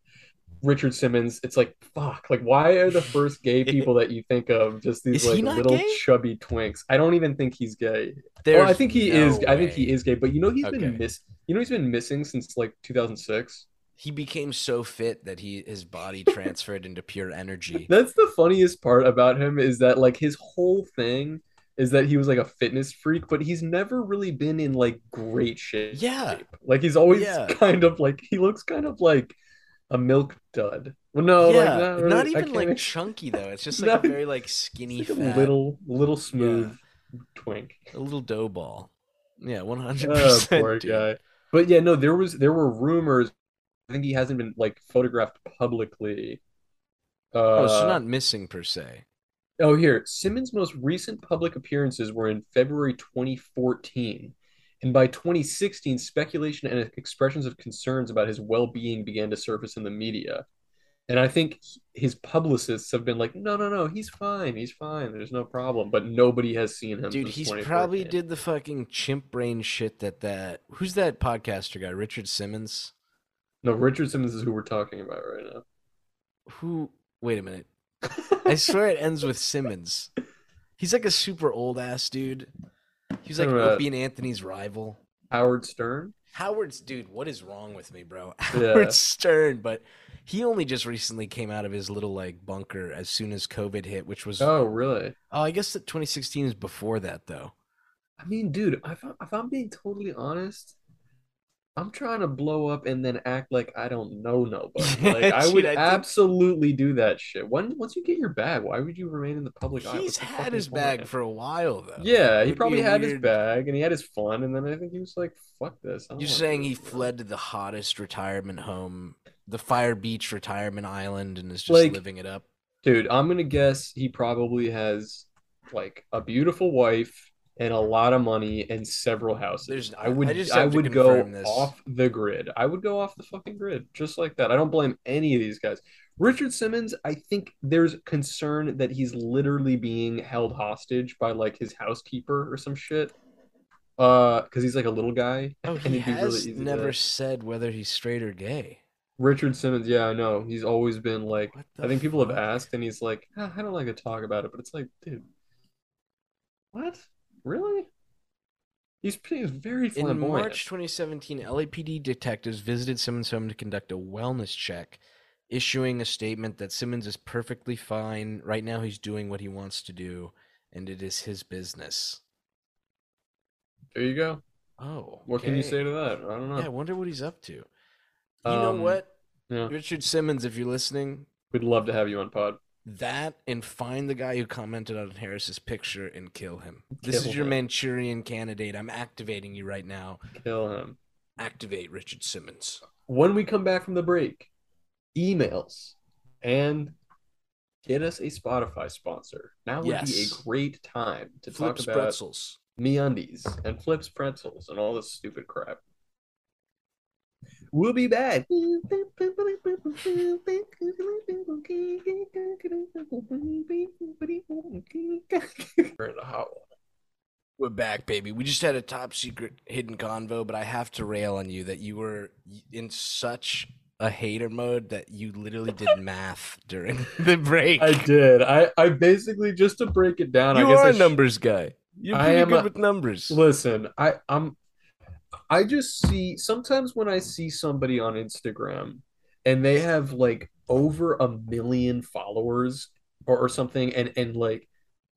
Richard Simmons. It's like, fuck, like, why are the first gay people that you think of just these Is like little gay? chubby twinks? I don't even think he's gay. There's well, I think he no is. I think he is gay, but you know, he's Okay. been miss. You know, he's been missing since like 2006. He became so fit that he his body transferred into pure energy. That's the funniest part about him is that like his whole thing is that he was like a fitness freak, but he's never really been in like great shape. Yeah. Like he's always Yeah. kind of like he looks kind of like a milk dud. Well, no, yeah, like not, really. not even like chunky though. It's just like Not- a very like skinny, like fat, little little smooth twink. a little dough ball. Yeah, one hundred percent. poor guy. But yeah, no, there was there were rumors. I think he hasn't been like photographed publicly. Uh, Oh, so not missing per se. Oh, here. Simmons' most recent public appearances were in February 2014. And by 2016, speculation and expressions of concerns about his well being began to surface in the media. And I think his publicists have been like, no, no, no, he's fine. He's fine. There's no problem. But nobody has seen him. Dude, he's probably did the fucking chimp brain shit that that who's that podcaster guy? Richard Simmons? No, Richard Simmons is who we're talking about right now. Who wait a minute. I swear it ends with Simmons. He's like a super old ass dude. He's like Talking about- Opie and Anthony's rival. Howard Stern? Howard's dude, what is wrong with me, bro? Yeah. Howard Stern, but he only just recently came out of his little like bunker as soon as COVID hit, which was oh, really? Oh? I guess that 2016 is before that though. I mean, dude, if, I, if I'm being totally honest, I'm trying to blow up and then act like I don't know nobody. Like I Dude, would I absolutely do that shit. When once you get your bag, why would you remain in the public eye? He's What's the had fucking his bag point? for a while though. Yeah, It he would probably a had his weird- bag and he had his fun, and then I think he was like, "Fuck this." I don't You're wanna saying do he this, bro." fled to the hottest retirement home, the Fire Beach retirement island, and is just Like- living it up. Dude, I'm gonna guess he probably has like a beautiful wife and a lot of money and several houses. There's- I would I I would go this. off the grid. I would go off the fucking grid just like that. I don't blame any of these guys. Richard Simmons, I think there's concern that he's literally being held hostage by like his housekeeper or some shit. Uh, because he's like a little guy. Oh, he it'd really has to- never said whether he's straight or gay. Richard Simmons, yeah, I know. He's always been like I think people have asked, and he's like, "Ah, I don't like to talk about it, but it's like, dude, what? Really? He's, he's very In. March 2017, LAPD detectives visited Simmons' home to conduct a wellness check, issuing a statement that Simmons is perfectly fine. Right now, he's doing what he wants to do, and it is his business. There you go. Oh, What can you say to that? I don't know. Yeah, I wonder what he's up to. You know Um, what? yeah. Richard Simmons, if you're listening, We'd love to have you on pod. That and find the guy who commented on Harris's picture and kill him. This Kill is your. Manchurian candidate. I'm activating you right now. Kill him. Activate Richard Simmons. When we come back from the break, emails and get us a Spotify sponsor. Now would be a great time to Flips talk about pretzels. MeUndies and Flips pretzels and all this stupid crap. We'll be back. We're in the hot one. We're back, baby. We just had a top secret hidden convo, but I have to rail on you that you were in such a hater mode that you literally did math during the break. I did. I, I basically just to break it down. you I guess are I a sh- numbers guy. You're I am good a- with numbers. Listen, I I'm I just see sometimes when I see somebody on Instagram and they have like over a million followers or, or something and and like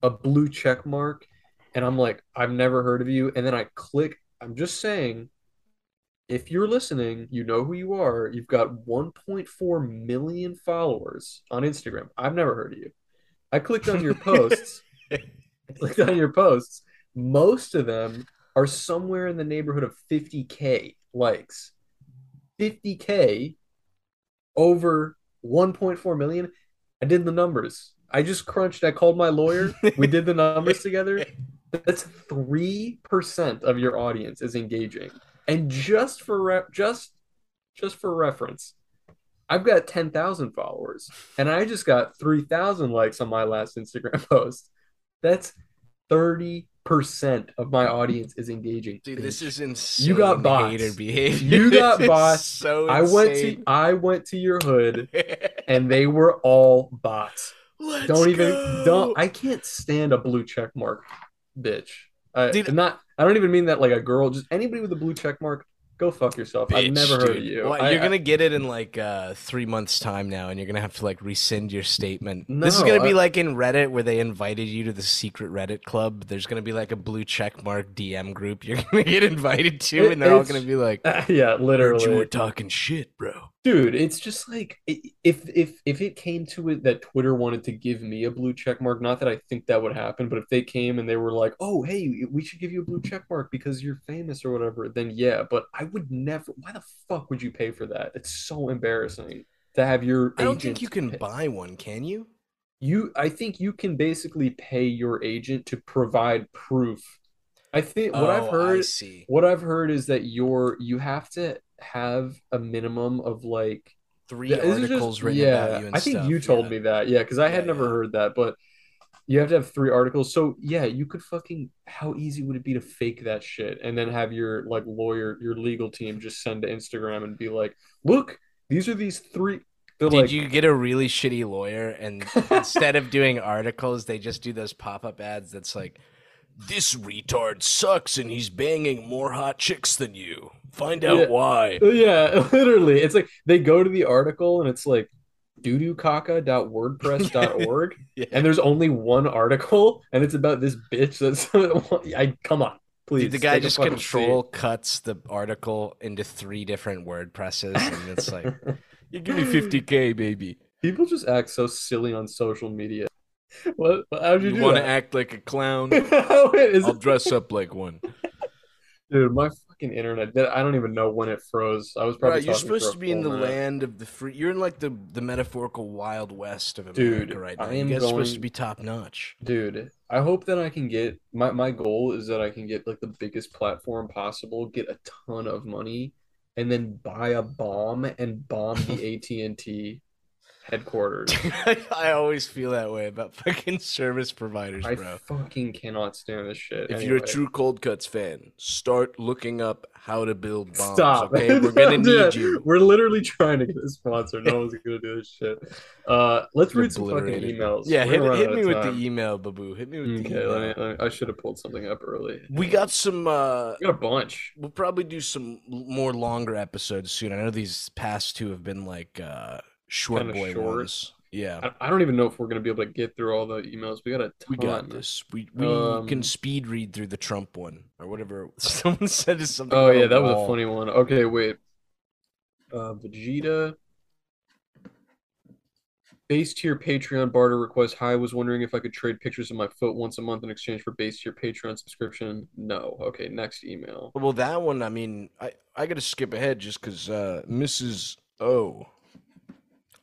a blue check mark and I'm like I've never heard of you and then I click I'm just saying if you're listening, you know who you are. You've got 1.4 million followers on Instagram. I've never heard of you. I clicked on your posts clicked on your posts, most of them are somewhere in the neighborhood of 50k likes. 50k over 1.4 million. I did the numbers. I just crunched. I called my lawyer. We did the numbers together. That's 3% of your audience is engaging. And just for re- just just for reference, I've got 10,000 followers and I just got 3,000 likes on my last Instagram post. That's 30% of my audience is engaging. Dude, this is insane. You got bots. Hater behavior. You got bots. So I went to. I went to your hood and they were all bots. Let's don't even go. don't I can't stand a blue check mark, bitch. I, Dude- not I don't even mean that like a girl, just anybody with a blue check mark, go fuck yourself. I've Bitch, never heard of dude. you. Well, I- you're I- gonna get it in like uh, three months' time now, and you're gonna have to like rescind your statement. this is gonna be like in Reddit where they invited you to the secret Reddit club. There's gonna be like a blue check mark DM group you're gonna get invited to, It- and they're all gonna be like, yeah, literally, you were talking shit, bro." Dude, it's just like if if if it came to it that Twitter wanted to give me a blue check mark, not that I think that would happen, but if they came and they were like, "Oh, hey, we should give you a blue check mark because you're famous or whatever," then yeah, but I would never. Why the fuck would you pay for that? It's so embarrassing to have your I don't think you can pay- buy one, can you? You, I think you can basically pay your agent to provide proof. I think what I've Oh, I heard, what I've heard is that you're you have to have a minimum of like Three Yeah, articles just- written yeah, about you. And I think stuff, you told yeah. me that. Yeah, because I had never heard that, but you have to have three articles. So yeah, you could fucking. How easy would it be to fake that shit and then have your like lawyer, your legal team just send to Instagram and be like, "Look, these are these three. They're Did like, you get a really shitty lawyer and instead of doing articles, they just do those pop-up ads that's like, "This retard sucks and he's banging more hot chicks than you. Find out Yeah. why." yeah, literally. It's like they go to the article and it's like doodoocaca.wordpress.org Yeah. and there's only one article and it's about this bitch that's I come on, please. Dude, the guy just control cuts the article into three different WordPresses, and it's like, "You give me 50k, baby. People just act so silly on social media. What? How'd you, You do want to act like a clown? Wait, is I'll it- dress up like one." Dude, my fucking internet. I don't even know when it froze. I was probably Right, you're supposed to be in the full minute. land of the free. You're in like the the metaphorical wild west of Dude, America right now. I you am guys are supposed to be top notch. Dude, I hope that I can get my my goal is that I can get like the biggest platform possible, get a ton of money, and then buy a bomb and bomb the AT&T headquarters. I always feel that way about fucking service providers, I bro. fucking cannot stand this shit. If you're a true Cold Cuts fan, start looking up how to build bombs. Stop. Okay, we're gonna need you. We're literally trying to get a sponsor. No one's gonna do this shit. Uh, let's read some fucking emails. Yeah, hit, hit me with time. the email, Babu. Hit me with the email. let me, let me- I should have pulled something up early. We got some. uh We got a bunch. We'll probably do some more longer episodes soon. I know these past two have been like uh short Kinda boy short. ones. Yeah, I, I don't even know if we're gonna be able to get through all the emails. We got a ton. we got this. We we Um, can speed read through the Trump one or whatever. Someone said something. Oh yeah, that was a funny one. Okay, wait. Uh, Vegeta. Base tier Patreon barter request. Hi, I was wondering if I could trade pictures of my foot once a month in exchange for base tier Patreon subscription. No. Okay, next email. Well, that one, I mean, I, I got to skip ahead just because uh, Mrs. O,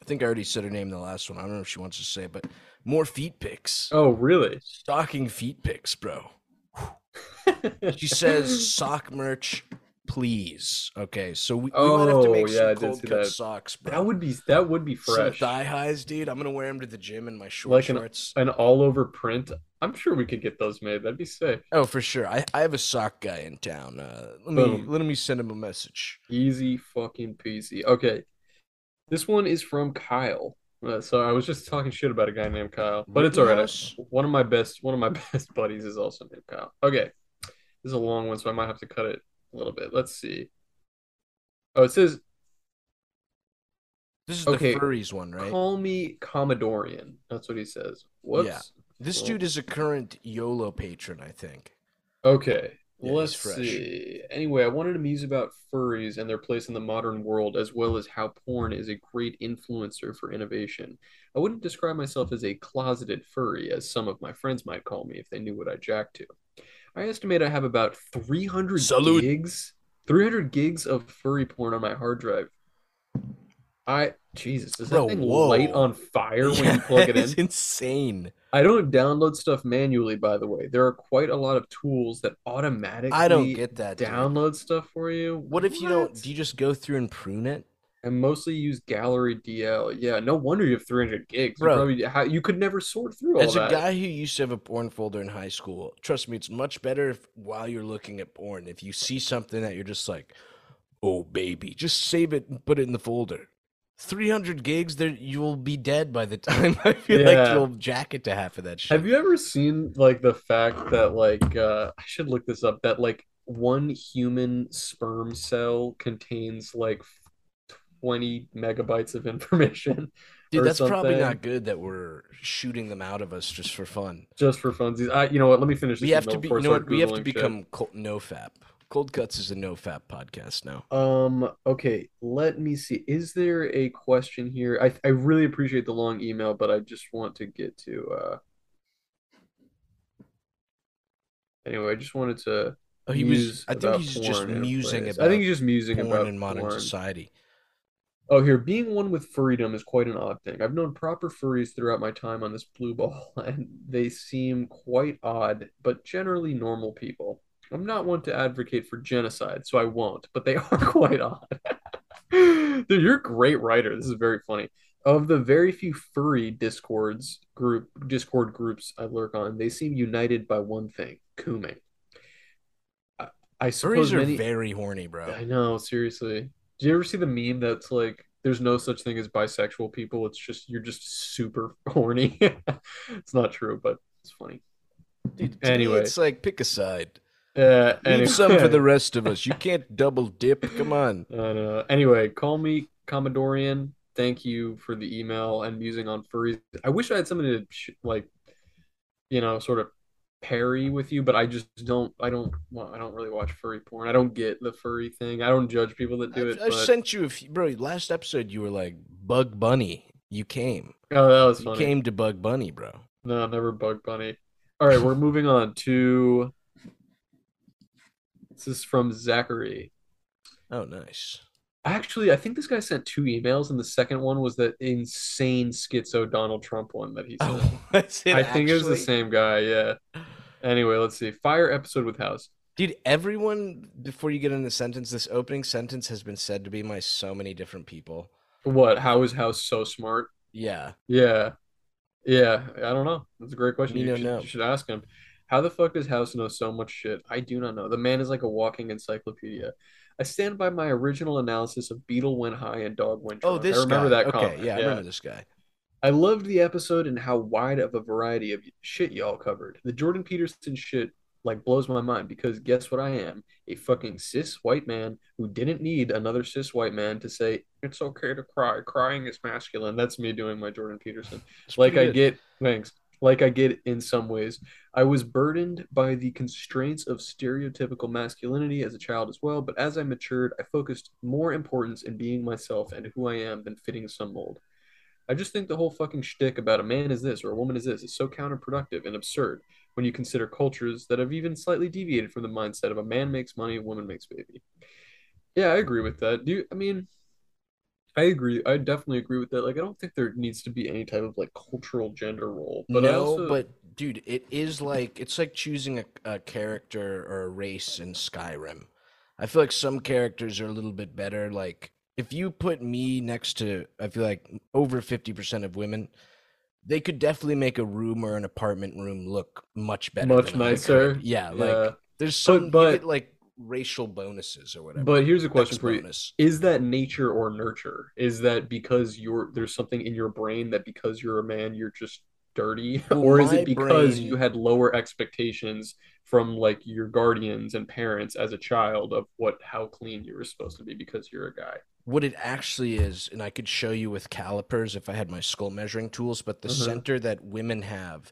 I think I already said her name in the last one. I don't know if she wants to say it, but more feet pics. Oh, really? Stocking feet pics, bro. She says sock merch, please. Okay, so we, we might have to Oh, make yeah, some cold cut that. socks, bro. That would be that would be fresh. Some thigh highs, dude. I'm gonna wear them to the gym in my short Like an- shorts. An all over print. I'm sure we could get those made. That'd be sick. Oh, for sure. I, I have a sock guy in town. Uh, let me Boom. let me send him a message. Easy fucking peasy. Okay. This one is from Kyle. Uh, so I was just talking shit about a guy named Kyle, but it's all right. Rittenhouse? One of my best one of my best buddies is also named Kyle. Okay. This is a long one, so I might have to cut it a little bit. Let's see. Oh, it says This is Okay, the furries one, right? call me Commodorian. That's what he says. Whoops. Yeah. This dude is a current YOLO patron, I think. Okay. Yeah, Let's fresh. see. Anyway, I wanted to muse about furries and their place in the modern world, as well as how porn is a great influencer for innovation. I wouldn't describe myself as a closeted furry, as some of my friends might call me if they knew what I jacked to. I estimate I have about 300 Salute. gigs, 300 gigs of furry porn on my hard drive. I Jesus, is that Bro, thing whoa. light on fire when you plug it it's in? insane. I don't download stuff manually, by the way. There are quite a lot of tools that automatically I don't get that. dude. download stuff for you. What if you don't? Do you just go through and prune it? and mostly use Gallery DL. Yeah, no wonder you have 300 gigs. You Bro. probably how you could never sort through all As a guy who used to have a porn folder in high school, trust me, it's much better if while you're looking at porn, if you see something that you're just like, oh baby, just save it and put it in the folder. 300 gigs, there you'll be dead by the time I feel Yeah. like you'll jacket to half of that shit. Have you ever seen like the fact that like uh I should look this up that like one human sperm cell contains like 20 megabytes of information Dude, that's probably not good that we're shooting them out of us just for fun. just for funsies. I you know what, let me finish this We have to be, you know what? We have to become cold, no fap. Cold Cuts is a no fap podcast now. Um, okay, let me see. Is there a question here? I I really appreciate the long email, but I just want to get to uh Anyway, I just wanted to Oh, he was. I think he's just porn in a musing about I think he's just musing about in modern porn. society. Oh, here, being one with furrydom is quite an odd thing. I've known proper furries throughout my time on this blue ball, and they seem quite odd, but generally normal people. I'm not one to advocate for genocide, so I won't, but they are quite odd. Dude, you're a great writer. This is very funny. Of the very few furry discords group Discord groups I lurk on, they seem united by one thing, cooming. I, I suppose Furries are many very horny, bro. I know, seriously. Do you ever see the meme that's like, there's no such thing as bisexual people? It's just, you're just super horny. It's not true, but it's funny. Dude, Anyway. it's like pick a side. Uh, Leave anyway. some for the rest of us. You can't double dip. Come on. I know. Anyway, call me Commodorian. Thank you for the email and musing on furries. I wish I had something to sh- like, you know, sort of parry with you, but I just don't. I don't. I don't really watch furry porn. I don't get the furry thing. I don't judge people that do I've, it. I've but... sent you a few, bro. Last episode, you were like Bug Bunny. You came. Oh, that was You came to Bug Bunny, bro. No, never Bug Bunny. All right, we're moving on to. This is from Zachary. Oh, nice. Actually, I think this guy sent two emails, and the second one was that insane schizo Donald Trump one that he sent. Oh. I think it was the same guy, yeah. Anyway, let's see. Fire episode with House. Dude, everyone, before you get into the sentence, this opening sentence has been said to be by so many different people. What? How is House so smart? Yeah. Yeah. Yeah, I don't know. That's a great question. You no should, know. you should ask him. How the fuck does House know so much shit? I do not know. The man is like a walking encyclopedia. I stand by my original analysis of Beetle went high and Dog went Oh, this I remember guy. that okay, comment. yeah, I remember this guy. I loved the episode and how wide of a variety of shit y'all covered. The Jordan Peterson shit like blows my mind because guess what I am? A fucking cis white man who didn't need another cis white man to say it's okay to cry. Crying is masculine. That's me doing my Jordan Peterson. It's Like I good. get thanks. Like I get in some ways. I was burdened by the constraints of stereotypical masculinity as a child as well, but as I matured, I focused more importance in being myself and who I am than fitting some mold. I just think the whole fucking shtick about a man is this or a woman is this is so counterproductive and absurd when you consider cultures that have even slightly deviated from the mindset of a man makes money, a woman makes baby. Yeah, I agree with that. Do you, I mean, I agree. I definitely agree with that. Like, I don't think there needs to be any type of like cultural gender role. But no, also, but dude, it is like it's like choosing a, a character or a race in Skyrim. I feel like some characters are a little bit better. Like if you put me next to, I feel like over fifty percent of women, they could definitely make a room or an apartment room look much better, Much nicer. could. Yeah, like Yeah. there's some, but- get, like racial bonuses or whatever. but here's a question X for you. Is that nature or nurture? Is that because you're there's something in your brain that because you're a man you're just dirty, Well, or is it because brain- you had lower expectations from like your guardians and parents as a child of what how clean you were supposed to be because you're a guy? What it actually is, and I could show you with calipers if I had my skull measuring tools, but the Uh-huh. center that women have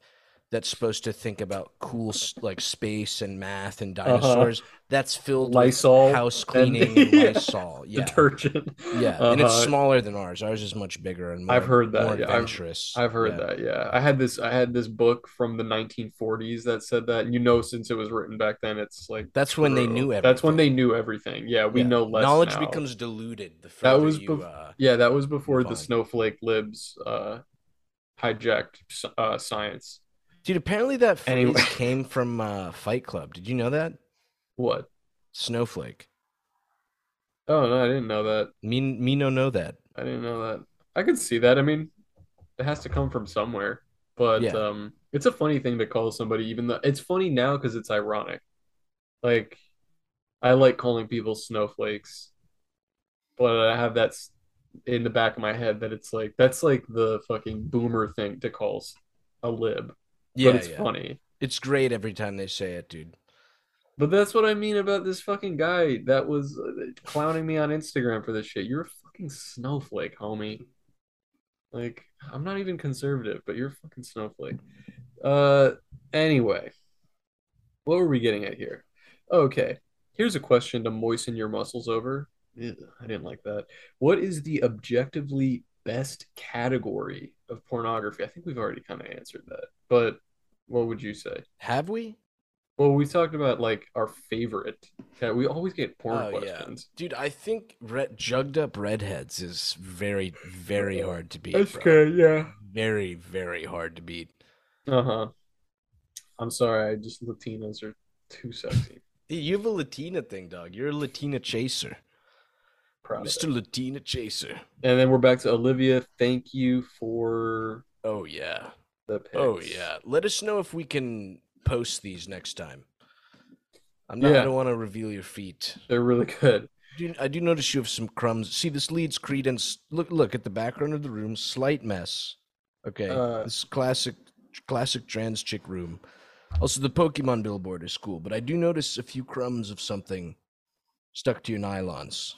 that's supposed to think about cool like space and math and Uh-huh. dinosaurs, that's filled Lysol with house cleaning and, Yeah. Lysol. Yeah. Detergent. Yeah. And it's Uh-huh. smaller than ours. Ours is much bigger and more, I've heard that, yeah, I've- adventurous. I've heard Yeah. that. Yeah, I had this. I had this book from the 1940s that said that. And you know, since it was written back then, it's like That's when they knew everything. That's when they knew everything. Yeah, we know less. Knowledge now. becomes diluted the That was you, bef- uh, Yeah, that was before the snowflake libs uh, hijacked uh, science. Dude, apparently that phrase Anyway. came from uh, Fight Club. Did you know that? What? Snowflake. Oh no, I didn't know that. Me me no know that. I didn't know that. I could see that. I mean, it has to come from somewhere. But Yeah. um, it's a funny thing to call somebody, even though it's funny now because it's ironic. Like, I like calling people snowflakes, but I have that in the back of my head that it's like that's like the fucking boomer thing to call a lib, Yeah, but it's yeah. funny. It's great every time they say it, dude. But that's what I mean about this fucking guy that was uh, clowning me on Instagram for this shit. You're a fucking snowflake, homie. Like, I'm not even conservative, but you're a fucking snowflake. Uh, anyway, what were we getting at here? Okay, here's a question to moisten your muscles over. Ugh, I didn't like that. What is the objectively best category of pornography? I think we've already kind of answered that, but what would you say? Have we? Well, we talked about like our favorite. Yeah, we always get porn Oh, yeah. questions. Dude, I think red, jugged up redheads is very, very hard to beat. That's bro. good, yeah. Very, very hard to beat. Uh-huh. I'm sorry, I just Latinas are too sexy. You have a Latina thing, dog. You're a Latina chaser. Proud Mr. it. Latina chaser. And then we're back to Olivia. Thank you for Oh, yeah. the pics. Oh, yeah. Let us know if we can post these next time. I'm not, Yeah. I don't want to reveal your feet. They're really good. Do, I do notice you have some crumbs. See, this leads credence. Look, look at the background of the room. Slight mess. Okay, Uh, this is classic, classic trans chick room. Also, the Pokemon billboard is cool, but I do notice a few crumbs of something stuck to your nylons.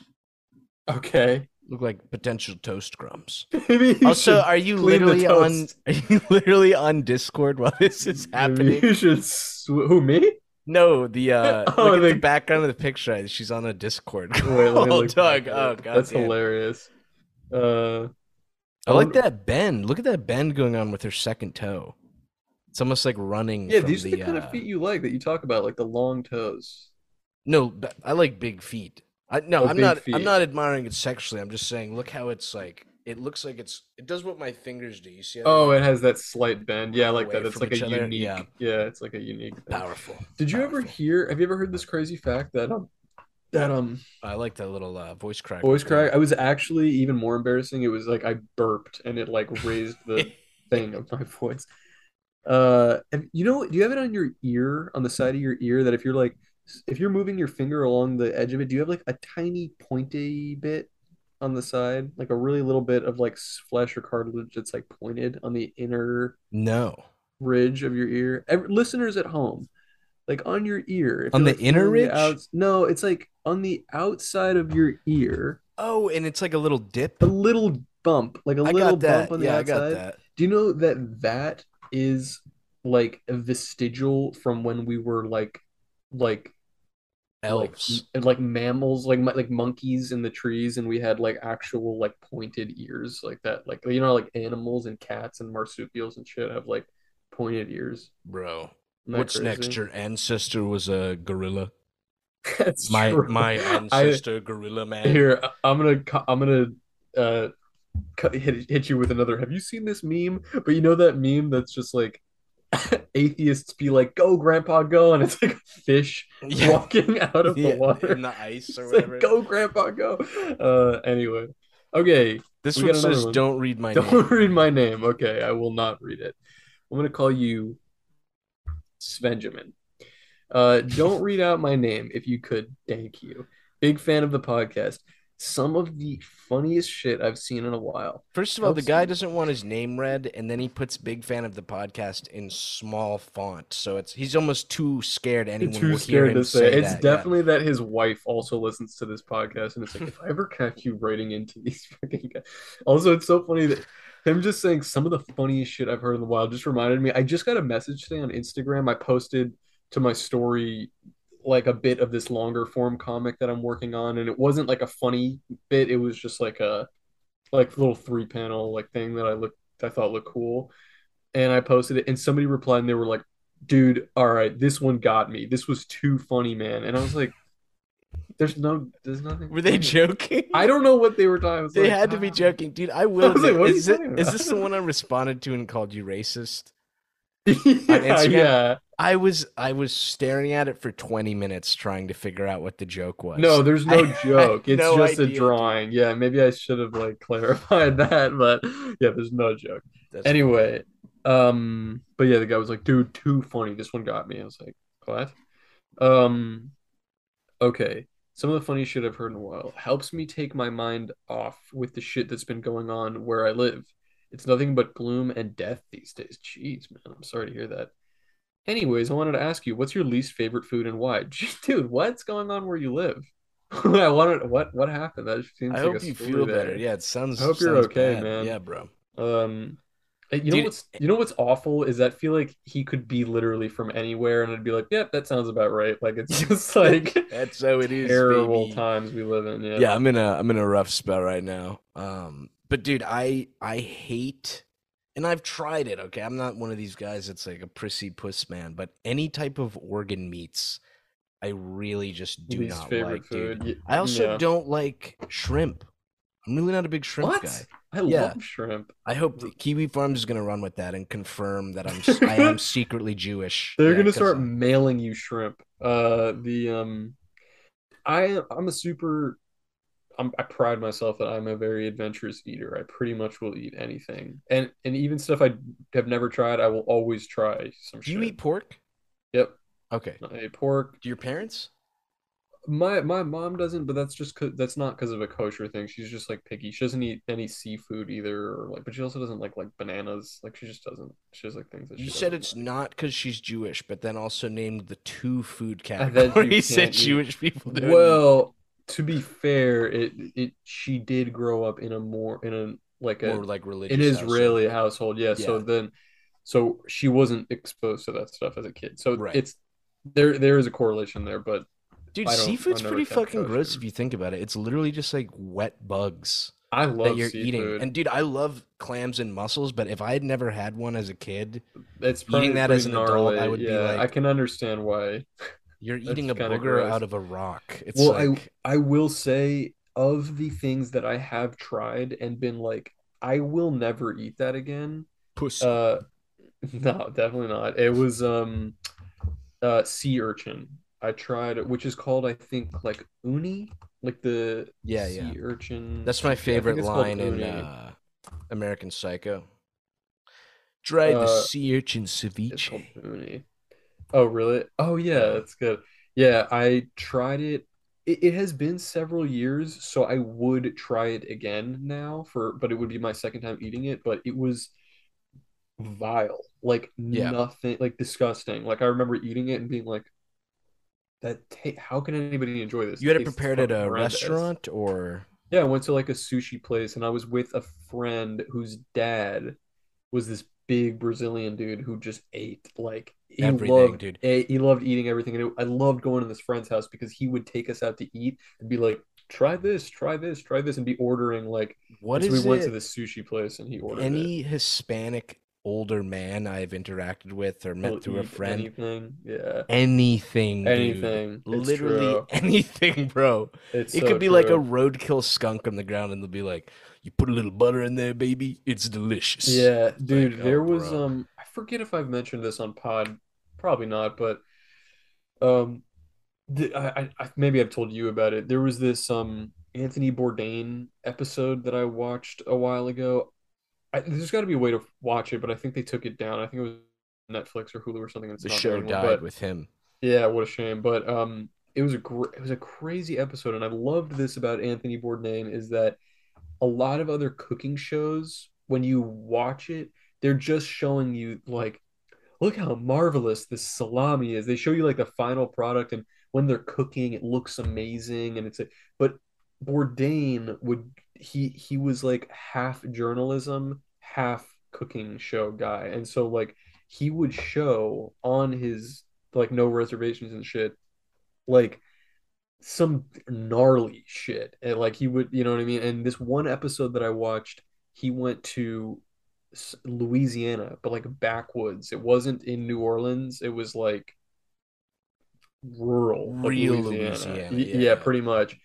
Okay. Look like potential toast crumbs. Maybe you also, should are you clean the literally on? toast. Are you literally on Discord while this is maybe happening? you should sw- who me? No, the uh, Oh, look at the the- background of the picture. She's on a Discord. Wait, let me oh, look Doug. back Oh, it. god. That's hilarious. Uh I like that bend. Look at that bend going on with her second toe. It's almost like running. Yeah, from these are the kind uh, of feet you like that you talk about, like the long toes. No, but I like big feet. I no, I'm not. feet. I'm not admiring it sexually. I'm just saying, look how it's like. It looks like it's. It does what my fingers do. You see? How Oh, it has that slight bend. Yeah, like that. It's like a other, unique. yeah. Yeah. it's like a unique thing. powerful. Did you ever hear? Have you ever heard this crazy fact that um that um I like that little uh, voice crack. voice crack? I was actually even more embarrassing. It was like I burped and it like raised the thing of my voice. Uh, and you know, do you have it on your ear, on the side of your ear, that if you're like, if you're moving your finger along the edge of it, do you have like a tiny pointy bit on the side, like a really little bit of like flesh or cartilage that's like pointed on the inner No, ridge of your ear? Ev listeners at home, like on your ear, if On the like, inner ridge? outs- no, it's like on the outside of your ear, Oh, and it's like a little dip. a little bump, like a I little bump on the Yeah, I outside. got that. Do you know that that is like a vestigial from when we were like like Elves. like like mammals like like monkeys in the trees and we had like actual like pointed ears like that like you know like animals and cats and marsupials and shit have like pointed ears. Bro, what's crazy? next? Your ancestor was a gorilla. That's My true. my I- ancestor, gorilla man. Here, I'm gonna I'm gonna uh hit hit you with another. Have you seen this meme? But you know that meme that's just like atheists be like, "Go, Grandpa, go," and it's like a fish Yeah. walking out of Yeah, the water. in the ice or It's like, whatever. "Go, Grandpa, go." Uh, anyway, okay. this one says, one. "Don't read my name. Don't read my name. Okay, I will not read it. I'm gonna call you Svenjamin. Uh, don't read out my name if you could. Thank you. Big fan of the podcast. Some of the funniest shit I've seen in a while. First of all, the guy doesn't want his name read, and then he puts "big fan of the podcast" in small font, so it's he's almost too scared anyone Too will hear scared him to say. say It's that. yeah. definitely that his wife also listens to this podcast, and it's like if I ever catch you writing into these fucking guys. Also, it's so funny that him just saying some of the funniest shit I've heard in the wild just reminded me. I just got a message today on Instagram. I posted to my story like a bit of this longer form comic that I'm working on, and it wasn't like a funny bit. It was just like a like little three panel like thing that I looked I thought looked cool, and I posted it, and somebody replied, and they were like, "Dude, all right, this one got me. This was too funny, man." And I was like, "There's no, there's nothing." Were they joking? I don't know what they were talking. I They like, had to be "Ah." joking, dude. I will. was like, admit- is, it, is this the one I responded to and called you racist? yeah, yeah. I was I was staring at it for 20 minutes trying to figure out what the joke was. No, there's no I joke. It's no just idea, a drawing. Yeah, maybe I should have like clarified that, but yeah, there's no joke. That's Anyway, um, but yeah, the guy was like, dude, too funny. This one got me. I was like, what? Um, okay. Some of the funny shit I've heard in a while helps me take my mind off with the shit that's been going on where I live. It's nothing but gloom and death these days. Jeez, man, I'm sorry to hear that. Anyways, I wanted to ask you, what's your least favorite food and why? Dude, what's going on where you live? I wanted what what happened? That seems I like hope a you feel there. better. Yeah, it sounds. I hope you're okay, bad. man. Yeah, bro. Um, uh, you know Dude, what's you know what's awful is that I feel like he could be literally from anywhere, and I'd be like, "Yep, that sounds about right." Like it's just like That's how it is. terrible baby. times we live in. Yeah, Yeah, I'm in a I'm in a rough spell right now. Um, but dude, I I hate, and I've tried it. Okay, I'm not one of these guys that's like a prissy puss man, but any type of organ meats, I really just do least not like, dude. food. Ye- I also yeah. don't like shrimp. I'm really not a big shrimp What? guy. I Yeah. love shrimp. I hope that Kiwi Farms is gonna run with that and confirm that I'm I am secretly Jewish. They're Yeah, going to start mailing you shrimp. Uh, the um, I I'm a super. I'm, I pride myself that I'm a very adventurous eater. I pretty much will eat anything, and and even stuff I have never tried, I will always try some Do you eat pork? Yep, Okay. I eat pork. Do your parents? My my mom doesn't, but that's just that's not because of a kosher thing. She's just like picky. She doesn't eat any seafood either, or like, but she also doesn't like like bananas. Like she just doesn't. She has like things that You said it's like. not because she's Jewish, but then also named the two food And then you categories that Jewish people do. Well, to be fair, it it she did grow up in a more in a like a more like religious. an. Israeli household. Yeah, so then so she wasn't exposed to that stuff as a kid. So Right. it's there there is a correlation there, but Dude, seafood's pretty fucking gross if you think about it. It's literally just like wet bugs I that you're seafood. eating. And dude, I love clams and mussels, but if I had never had one as a kid, it's eating that as an adult. I would be yeah, like- I can understand why. you're That's eating a kinda booger gross. out of a rock. It's well, like I I will say of the things that I have tried and been like, I will never eat that again. pussy. Uh, no, definitely not. It was um, uh, sea urchin. I tried, which is called, I think, like uni, like the Yeah, sea yeah. urchin. That's my favorite it's line in uh, American Psycho. Try the Uh, sea urchin It's called ceviche. Oh, really? Oh, yeah, that's good. Yeah, I tried it. It, it has been several years, so I would try it again now for, but it would be my second time eating it. But it was vile, like Yeah. nothing, like disgusting. Like I remember eating it and being like, "That ta- how can anybody enjoy this? You had it tastes prepared at a horrendous." restaurant or Yeah, I went to like a sushi place and I was with a friend whose dad was this big Brazilian dude who just ate like he Everything, loved dude. a- he loved eating everything and it, I loved going to this friend's house because he would take us out to eat and be like try this try this try this and be ordering like what is we went to this sushi place and he ordered it. Any Hispanic older man I've interacted with or met He'll through a friend, anything yeah anything, anything literally true. anything, bro. It's It so could be like a roadkill skunk on the ground, and they'll be like, "You put a little butter in there, baby. It's delicious." Yeah, dude, like, there oh, was bro. um I forget if I've mentioned this on pod, probably not, but um the, I, I maybe I've told you about it. There was this um Anthony Bourdain episode that I watched a while ago. I, there's got to be a way to watch it, but I think they took it down. I think it was Netflix or Hulu or something. It's the show anymore, died but with him. yeah, what a shame. But um, it was a gr- it was a crazy episode, and I loved this about Anthony Bourdain is that a lot of other cooking shows, when you watch it, they're just showing you like, look how marvelous this salami is. They show you like the final product, and when they're cooking, it looks amazing, and it's a but Bourdain would he he was like half journalism, half cooking show guy, and so like he would show on his like no reservations and shit, like some gnarly shit. And like he would, you know what I mean? And this one episode that I watched, he went to Louisiana, but like backwoods. It wasn't in New Orleans. It was like rural, like Real Louisiana. Louisiana, yeah. yeah, pretty much.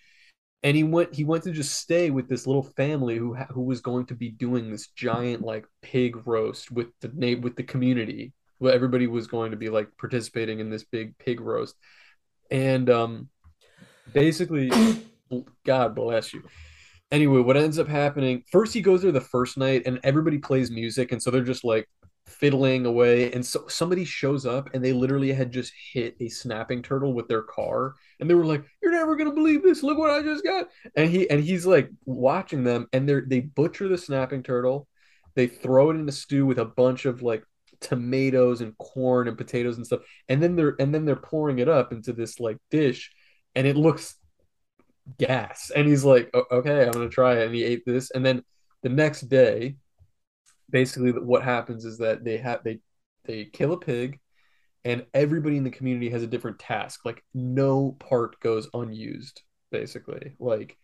And he went he went to just stay with this little family who ha- who was going to be doing this giant like pig roast with the na- with the community well, everybody was going to be like participating in this big pig roast, and um, basically, God bless you. Anyway, what ends up happening? First, he goes there the first night, and everybody plays music, and so they're just like fiddling away, and so somebody shows up, and they literally had just hit a snapping turtle with their car, and they were like, "You're never gonna believe this! Look what I just got!" And he and he's like watching them, and they're, they butcher the snapping turtle, they throw it in a stew with a bunch of like tomatoes and corn and potatoes and stuff, and then they're and then they're pouring it up into this like dish, and it looks gas. And he's like, "Okay, I'm gonna try it," and he ate this, and then the next day basically what happens is that they have they they kill a pig and everybody in the community has a different task. Like no part goes unused basically. Like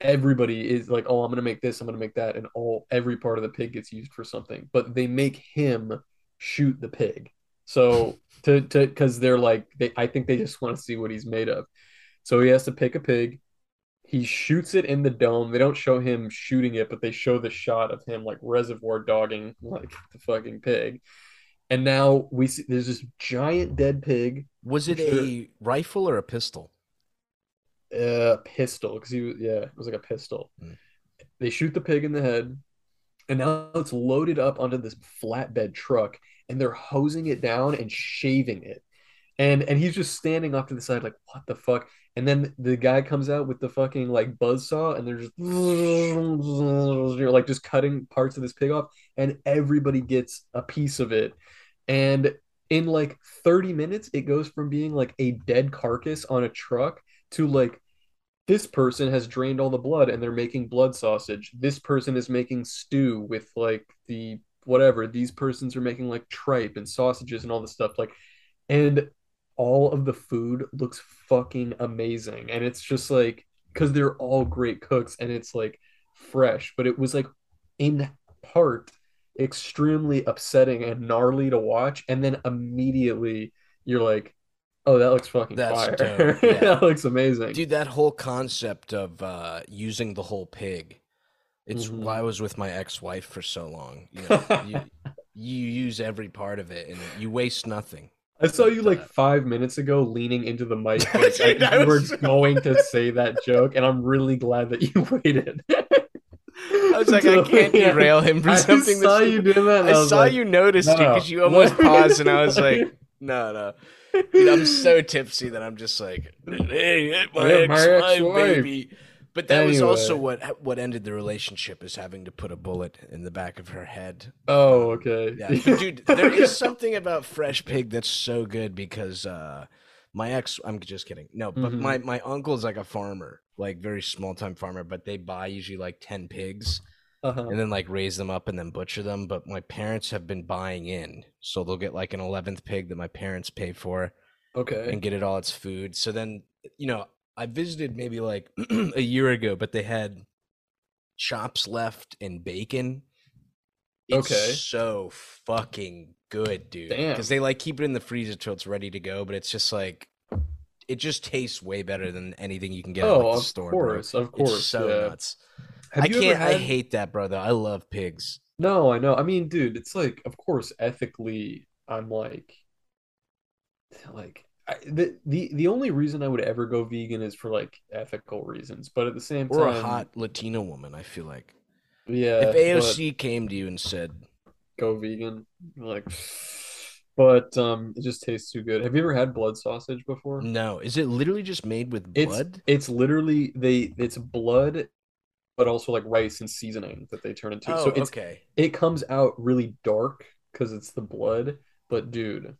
everybody is like oh i'm gonna make this i'm gonna make that and all every part of the pig gets used for something. But they make him shoot the pig. So to to because they're like they i think they just want to see what he's made of so he has to pick a pig he shoots it in the dome. They don't show him shooting it, but they show the shot of him like reservoir dogging like the fucking pig. And now we see there's this giant dead pig. Was it Sure. a rifle or a pistol? Uh, pistol because he was yeah, it was like a pistol. Hmm. They shoot the pig in the head, and now it's loaded up onto this flatbed truck, and they're hosing it down and shaving it. And and he's just standing off to the side like what the fuck. And then the guy comes out with the fucking like buzz saw, and they're just you're like just cutting parts of this pig off, and everybody gets a piece of it. And in like 30 minutes, it goes from being like a dead carcass on a truck to like this person has drained all the blood and they're making blood sausage. This person is making stew with like the whatever. These persons are making like tripe and sausages and all this stuff. Like, and all of the food looks fucking amazing. And it's just like, because they're all great cooks and it's like fresh, but it was like in part extremely upsetting and gnarly to watch. And then immediately you're like, oh, that looks fucking That's fire. yeah. that looks amazing. Dude, that whole concept of uh, using the whole pig. It's Mhm. why I was with my ex-wife for so long. You, know, you, you use every part of it and you waste nothing. I saw you like five minutes ago leaning into the mic. Like, Dude, I, I you were was- going to say that joke, and I'm really glad that you waited. I was like, I can't derail him for I something. I saw you doing that. and I, saw like, you notice it no, because you no. almost paused, and I was like, no, no. Dude, I'm so tipsy that I'm just like, hey, my Yeah, my ex-wife. baby. But that was also what what ended the relationship is having to put a bullet in the back of her head. Oh, okay. Yeah, but dude, there is something about fresh pig that's so good because uh, my ex. I'm just kidding. No, but Mhm. my my uncle's like a farmer, like very small time farmer. But they buy usually like ten pigs Uh-huh. and then like raise them up and then butcher them. But my parents have been buying in, so they'll get like an eleventh pig that my parents pay for Okay. and get it all its food. So then, you know, I visited maybe like a year ago, but they had chops left and bacon. It's Okay. so fucking good, dude. Because they like keep it in the freezer till it's ready to go, but it's just like it just tastes way better than anything you can get at oh, like, the of store. bro. course, of course. It's so yeah. nuts. Have I can't. I hate that, brother. I love pigs. No, I know. I mean, dude, it's like, of course, ethically, I'm like, like I, the the the only reason I would ever go vegan is for like ethical reasons, but at the same Or a hot Latina woman. I feel like yeah. if AOC came to you and said, go vegan, like, but um, it just tastes too good. Have you ever had blood sausage before? "No, is it literally just made with It's blood?" it's literally they it's blood, but also like rice and seasoning that they turn into. Oh, so it's okay. it comes out really dark because it's the blood. But dude,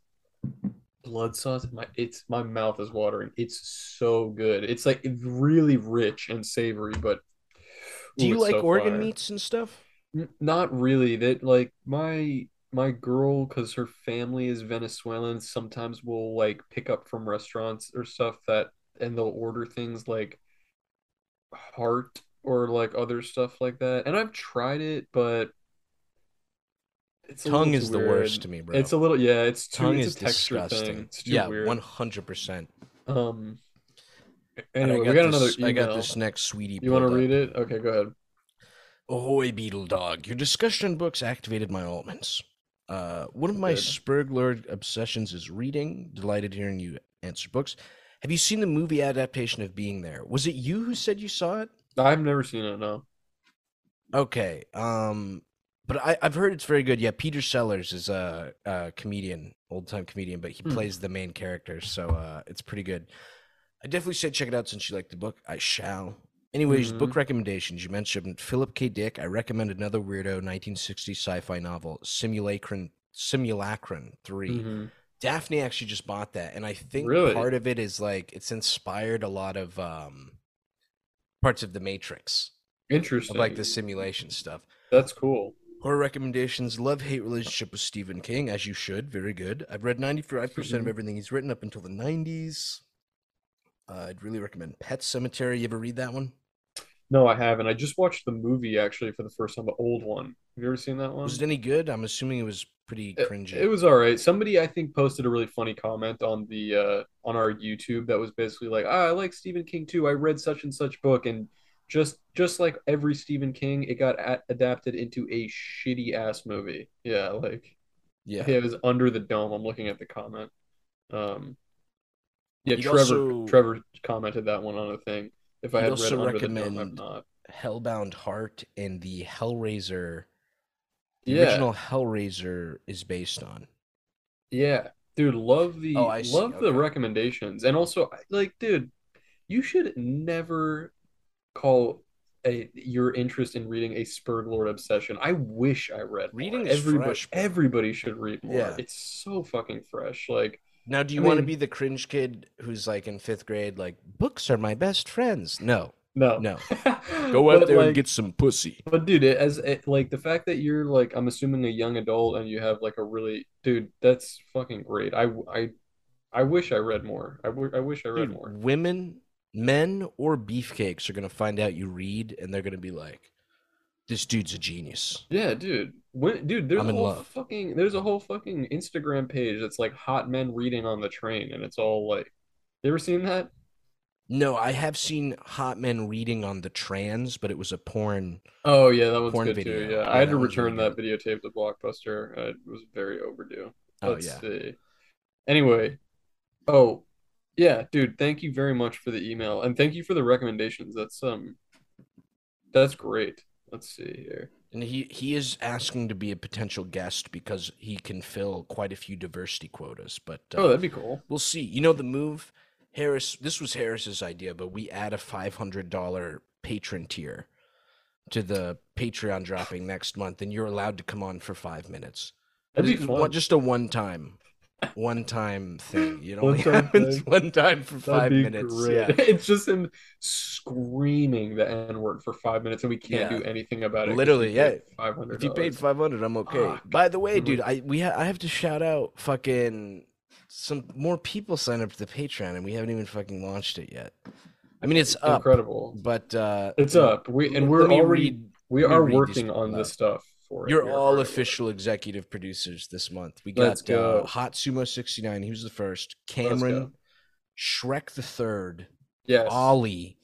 blood sauce, my it's my mouth is watering. It's so good. It's like really rich and savory, but Do you like so organ fire. meats and stuff? N- Not really. That like my my girl, because her family is Venezuelan, sometimes will like pick up from restaurants or stuff that, and they'll order things like heart or like other stuff like that. And I've tried it, but it's Tongue is too the worst to me, bro. It's a little yeah. It's too. Tongue it's is disgusting. thing. It's too yeah, one hundred percent. Um. Anyway, I we got another this, I got this next sweetie. You want to read it? Okay, go ahead. Ahoy, beetle dog! Your discussion books activated my almonds. Uh, one of my Good. Spurglord obsessions is reading. Delighted hearing you answer books. Have you seen the movie adaptation of Being There? Was it you who said you saw it? I've never seen it. No. Okay. Um, but I, I've heard it's very good. Yeah, Peter Sellers is a, a comedian, old time comedian, but he Hmm. plays the main character, so uh, it's pretty good. I definitely say check it out since you like the book. I shall. Anyways, book Mhm. recommendations. You mentioned Philip K. Dick. I recommend another weirdo 1960s sci-fi novel, Simulacron Simulacron 3. Mhm. Daphne actually just bought that, and I think Really? part of it is like it's inspired a lot of um parts of the Matrix, Interesting. of like the simulation stuff. That's cool. Horror recommendations: Love hate relationship with Stephen King, as you should. Very good. I've read ninety five percent of everything he's written up until the nineties. Uh, I'd really recommend Pet Sematary. You ever read that one? No, I haven't. I just watched the movie actually for the first time, the old one. Have you ever seen that one? Was it any good? I'm assuming it was pretty It, cringy. it was all right. Somebody I think posted a really funny comment on the uh on our YouTube that was basically like, ah, I like Stephen King too. I read such and such book and just just like every Stephen King, it got a adapted into a shitty ass movie. Yeah, like yeah. it was Under the Dome. I'm looking at the comment. Um yeah, You'd Trevor also- Trevor commented that one on a thing. If I had read Under the Dome, recommend- not. Hellbound Heart and the Hellraiser. The Yeah. original Hellraiser is based on. Yeah, dude, love the Oh, love the recommendations, and also like, dude, you should never call a your interest in reading a Spurglord obsession. I wish I read more. Reading is everybody, fresh, everybody should read more. Yeah. It's so fucking fresh. Like, Now, do you I want to be the cringe kid who's like in fifth grade, like books are my best friends? No, no, no. Go out there like, and get some pussy. But dude, it, as it, like the fact that you're like, I'm assuming a young adult and you have like a really, dude, that's fucking great. I I I wish I read more. I, w- I wish I read Dude, more. women, men, or beefcakes are gonna find out you read, and they're gonna be like, "This dude's a genius." Yeah, dude. When, dude, there's I'm a whole love. fucking there's a whole fucking Instagram page that's like hot men reading on the train, and it's all like, you ever seen that? No, I have seen hot men reading on the trans, but it was a porn. Oh yeah, that Porn good video. too. Yeah, Yeah, I had to really return that good. videotape to Blockbuster. Uh, it was very overdue. Oh Let's yeah, see. Anyway, oh yeah, dude, thank you very much for the email and thank you for the recommendations. That's um, that's great. Let's see here. and he he is asking to be a potential guest because he can fill quite a few diversity quotas. But uh, Oh, that'd be cool. We'll see. You know the move, Harris. This was Harris's idea, but we add a five hundred dollar patron tier to the Patreon dropping next month, and you're allowed to come on for five minutes. That'd be fun. Just a one time, one time thing. You know, only One-time happens thing. one time for That'd five minutes. great. Yeah, It's just him screaming the N word for five minutes, and we can't Yeah. do anything about it. Literally, yeah. paid Five hundred. if you paid five hundred, I'm okay. Fuck. By the way, dude, I we ha- I have to shout out fucking some more people sign up to the Patreon, and we haven't even fucking launched it yet. I mean, it's up, incredible. but uh, It's up. We and we're already read we are working on people this out. stuff for. You're all hard at work. official executive producers this month. We Let's got uh. Hot Sumo 69. He was the first. Cameron, go. Shrek the third, Yes. Ollie,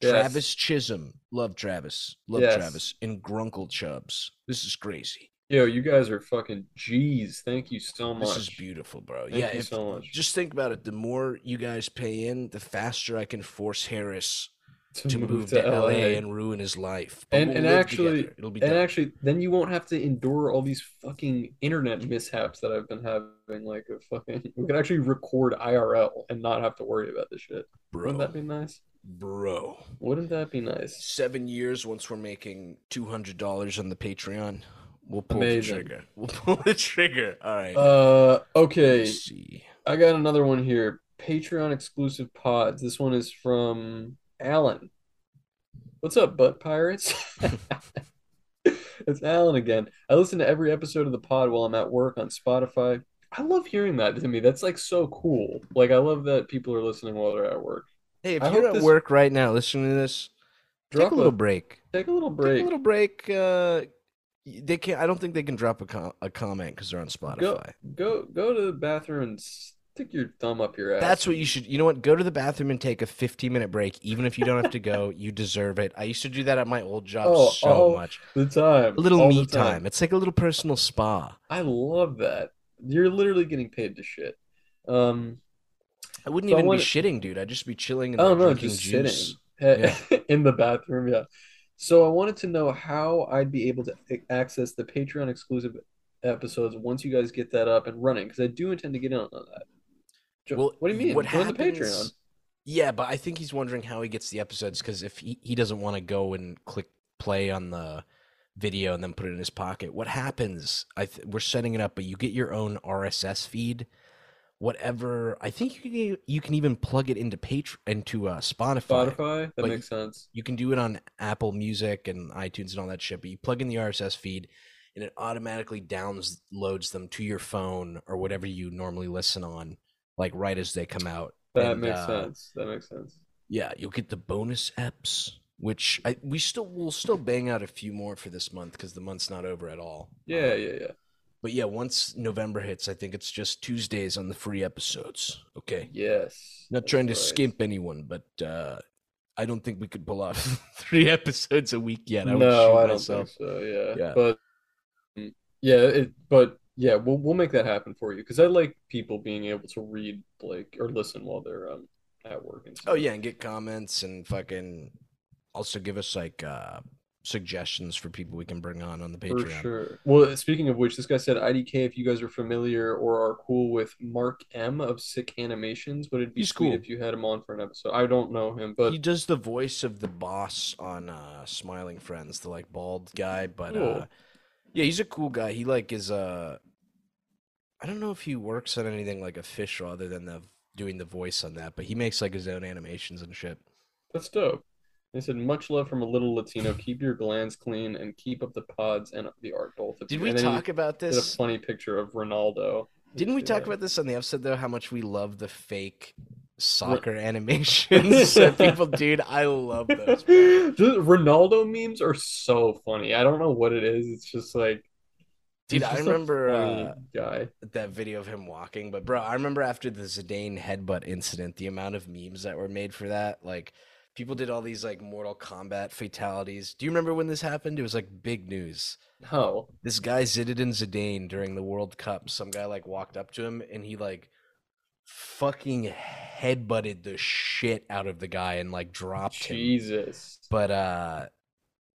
Yes. Travis Chisholm. Love Travis. Love Yes. Travis. And Grunkle Chubbs. This is crazy. Yo, you guys are fucking G's. Thank you so much. This is beautiful, bro. Thank yeah, you if, so much. just think about it. The more you guys pay in, the faster I can force Harris to move, to, LA. and ruin his life. But And- we'll and actually- together. it'll be And done. actually, then you won't have to endure all these fucking internet mishaps that I've been having. Like a fucking, we can actually record IRL and not have to worry about this shit. bro, Wouldn't that be nice? bro. Wouldn't that be nice? seven years once we're making two hundred dollars on the Patreon. We'll pull Amazing. the trigger. We'll pull the trigger. All right. Uh, okay. I got another one here. Patreon exclusive pods. This one is from Alan. What's up, butt pirates? It's Alan again. I listen to every episode of the pod while I'm at work on Spotify. I love hearing that to me. That's like so cool. Like I love that people are listening while they're at work. Hey, if I you're at this- work right now listening to this, take Drop a little a break. take a little break. Take a little break. Uh, they can not I don't think they can drop a, com- a comment because they're on Spotify. Go go go to the bathroom and Stick your thumb up your ass. That's what you should. You know what? Go to the bathroom and take a 15 minute break, even if you don't have to go. You deserve it. I used to do that at my old job Oh, so all much. the time. A little all me time. It's like a little personal spa. I love that. You're literally getting paid to shit. Um, I wouldn't So I even wanna- be shitting, dude. I'd just be chilling and oh no, drinking just juice. sitting in the bathroom. Yeah. So I wanted to know how I'd be able to access the Patreon exclusive episodes once you guys get that up and running, because I do intend to get in on that. Well, what do you mean? What Join the? Patreon. Yeah, but I think he's wondering how he gets the episodes because if he, he doesn't want to go and click play on the video and then put it in his pocket, what happens? I th- we're setting it up, but you get your own RSS feed. Whatever, I think you can you can even plug it into Patr into uh, Spotify. Spotify. That makes sense. You can do it on Apple Music and iTunes and all that shit. But you plug in the RSS feed, and it automatically downloads them to your phone or whatever you normally listen on, like right as they come out. That And, makes uh, sense. That makes sense. Yeah, you'll get the bonus eps, which I we still will still bang out a few more for this month because the month's not over at all. Yeah, Um, yeah, yeah. But yeah, once November hits, I think it's just Tuesdays on the free episodes. Okay. Yes. Not trying to right. skimp anyone, but uh I don't think we could pull off three episodes a week yet. I would no, I don't myself. think so. Yeah, Yeah. but mm, yeah, it. But yeah, we'll we'll make that happen for you because I like people being able to read like or listen while they're um at work and stuff. Oh yeah, and get comments and fucking also give us like uh suggestions for people we can bring on on the For Patreon. sure. Well, speaking of which, this guy said IDK. If you guys are familiar or are cool with Mark M of Sick Animations, but it'd be He's sweet cool. if you had him on for an episode. I don't know him, but he does the voice of the boss on uh Smiling Friends, the like bald guy, but uh yeah, he's a cool guy. He like is uh I don't know if he works on anything like official other than the doing the voice on that, but he makes like his own animations and shit. that's dope. They said much love from a little Latino. Keep your glands clean and keep up the pods and the art, both of Did you. we And then he talk about did a this? funny picture of Ronaldo. Didn't we Yeah. talk about this on the episode though? How much we love the fake soccer animations that people, dude. I love those. Ronaldo memes are so funny. I don't know what it is. It's just like, Dude, I remember uh, guy. that video of him walking, but bro, I remember after the Zidane headbutt incident, the amount of memes that were made for that. Like, people did all these like Mortal Kombat fatalities. Do you remember when this happened? It was like big news. No. This guy Zinedine Zidane during the World Cup, some guy like walked up to him and he like fucking headbutted the shit out of the guy and like dropped him. Jesus. But uh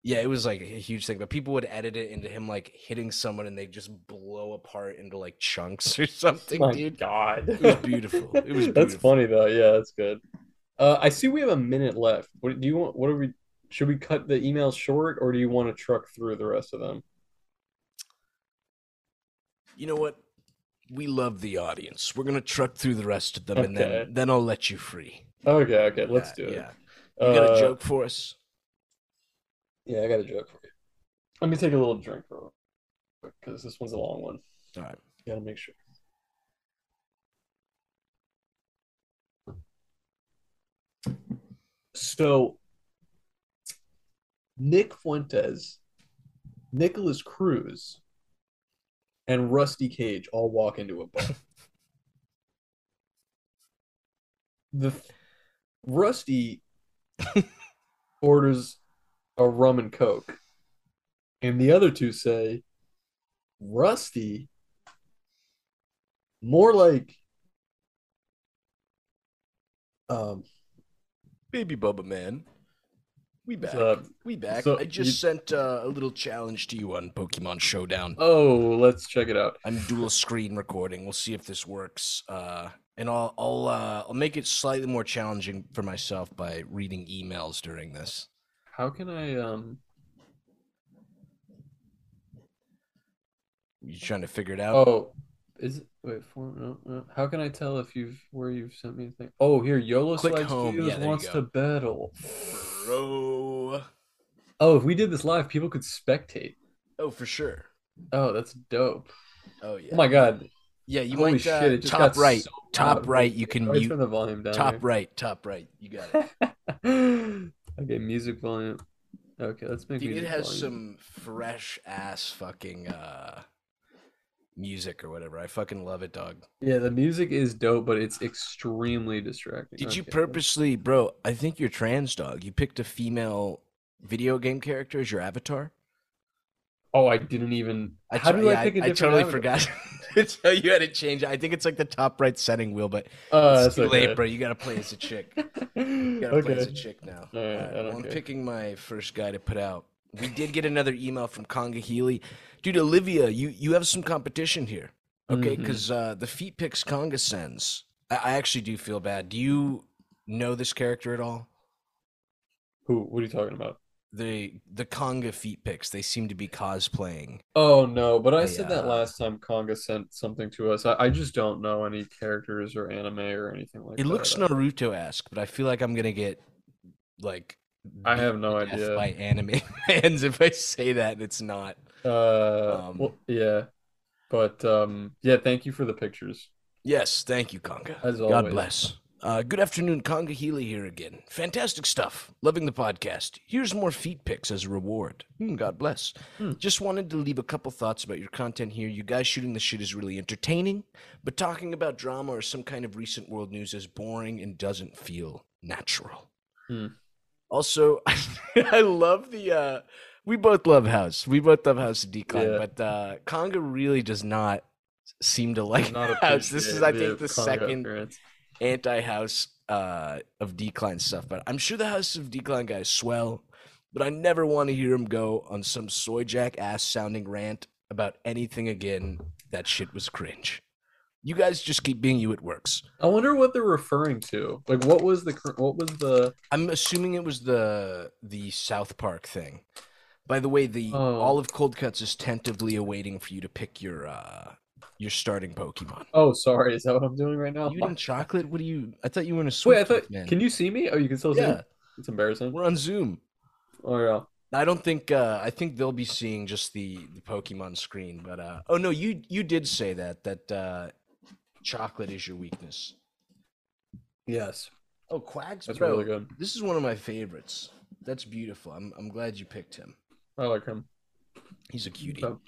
yeah, it was like a huge thing. But people would edit it into him like hitting someone and they just blow apart into like chunks or something, My dude. God. It was beautiful. It was That's funny though. Yeah, that's good. Uh, I see we have a minute left. What do you want? What are we? Should we cut the emails short, or do you want to truck through the rest of them? You know what? We love the audience. We're gonna truck through the rest of them and then then I'll let you free. Okay, okay, let's do it. Yeah. You got a Uh, joke for us? Yeah, I got a joke for you. Let me take a little drink real quick because this one's a long one. All right. Gotta make sure. So, Nick Fuentes, Nikolas Cruz, and Rusty Cage all walk into a bar. the Rusty orders a rum and coke, and the other two say, Rusty, more like, um, Baby Bubba man. We back. uh, we back. so I just you- sent uh, a little challenge to you on Pokemon Showdown. oh, let's check it out. I'm dual screen recording. We'll see if this works. Uh, and I'll I'll uh, I'll make it slightly more challenging for myself by reading emails during this. How can I, um, You trying to figure it out? oh, is it, wait, for, no, no. How can I tell if you've, where you've sent me a thing? Oh, here, YOLO Click Swag home. Studios Yeah, wants to battle. Bro. Oh, if we did this live, people could spectate. Oh, for sure. Oh, that's dope. Oh yeah. Oh my God. Yeah, you Holy might shit, uh, it just top right. so top loud. right. You can mute. turn the volume down Top here. right. Top right. You got it. Okay, music volume. Okay, let's make Dude, it has volume. some fresh ass fucking uh music or whatever. I fucking love it, dog. Yeah, the music is dope, but it's extremely distracting. Did you purposely, bro? I think you're trans, dog. You picked a female video game character as your avatar. Oh, I didn't even. I How tr- do yeah, I pick a I totally forgot to tell you how to change. it. I think it's like the top right setting wheel, but Oh, it's too okay. late, bro. You gotta play as a chick. You gotta play as a chick now. All right, All right. Well, I'm picking my first guy to put out. We did get another email from Conga Healy, dude. Olivia, you you have some competition here, okay? Because uh, the feet picks Conga sends. I, I actually do feel bad. Do you know this character at all? Who? What are you talking about? The the Conga feet picks. They seem to be cosplaying. Oh no, but I They, said that uh, last time Conga sent something to us. I, I just don't know any characters or anime or anything like It that. looks Naruto-esque, but I feel like I'm gonna get like. I have no idea. By anime fans, if I say that, and it's not. Uh, Um, well, yeah, but um, yeah. Thank you for the pictures. Yes, thank you, Conga. As God always. bless. Uh, good afternoon, Conga Healy here again. Fantastic stuff. Loving the podcast. Here's more feet pics as a reward. Hmm, God bless. Hmm. Just wanted to leave a couple thoughts about your content here. You guys shooting the shit is really entertaining, but talking about drama or some kind of recent world news is boring and doesn't feel natural. Hmm. Also, I love the. Uh, we both love House. We both love House of Decline, Yeah. but uh, Conga really does not seem to like House. This is, I think, the Conga second appearance. Anti-house uh of decline stuff but i'm sure the house of decline guys swell but i never want to hear him go on some soy jack ass sounding rant about anything again that shit was cringe you guys just keep being you it works I wonder what they're referring to. Like, what was the what was the? i'm assuming it was the the south park thing by the way the Oh. all of cold cuts is tentatively awaiting for you to pick your uh your starting pokemon Oh, sorry. Is that what I'm doing right now? you eating chocolate what do you i thought you were in a sweet Wait, I thought. man Can you see me? Oh, you can still see. yeah me? It's embarrassing. we're on zoom Oh yeah. I don't think uh I think they'll be seeing just the the Pokemon screen, but uh oh no, you you did say that that uh chocolate is your weakness. Yes, Oh, Quags, that's bro. really good. This is one of my favorites. That's beautiful. I'm I'm glad you picked him. I like him. He's a cutie. So,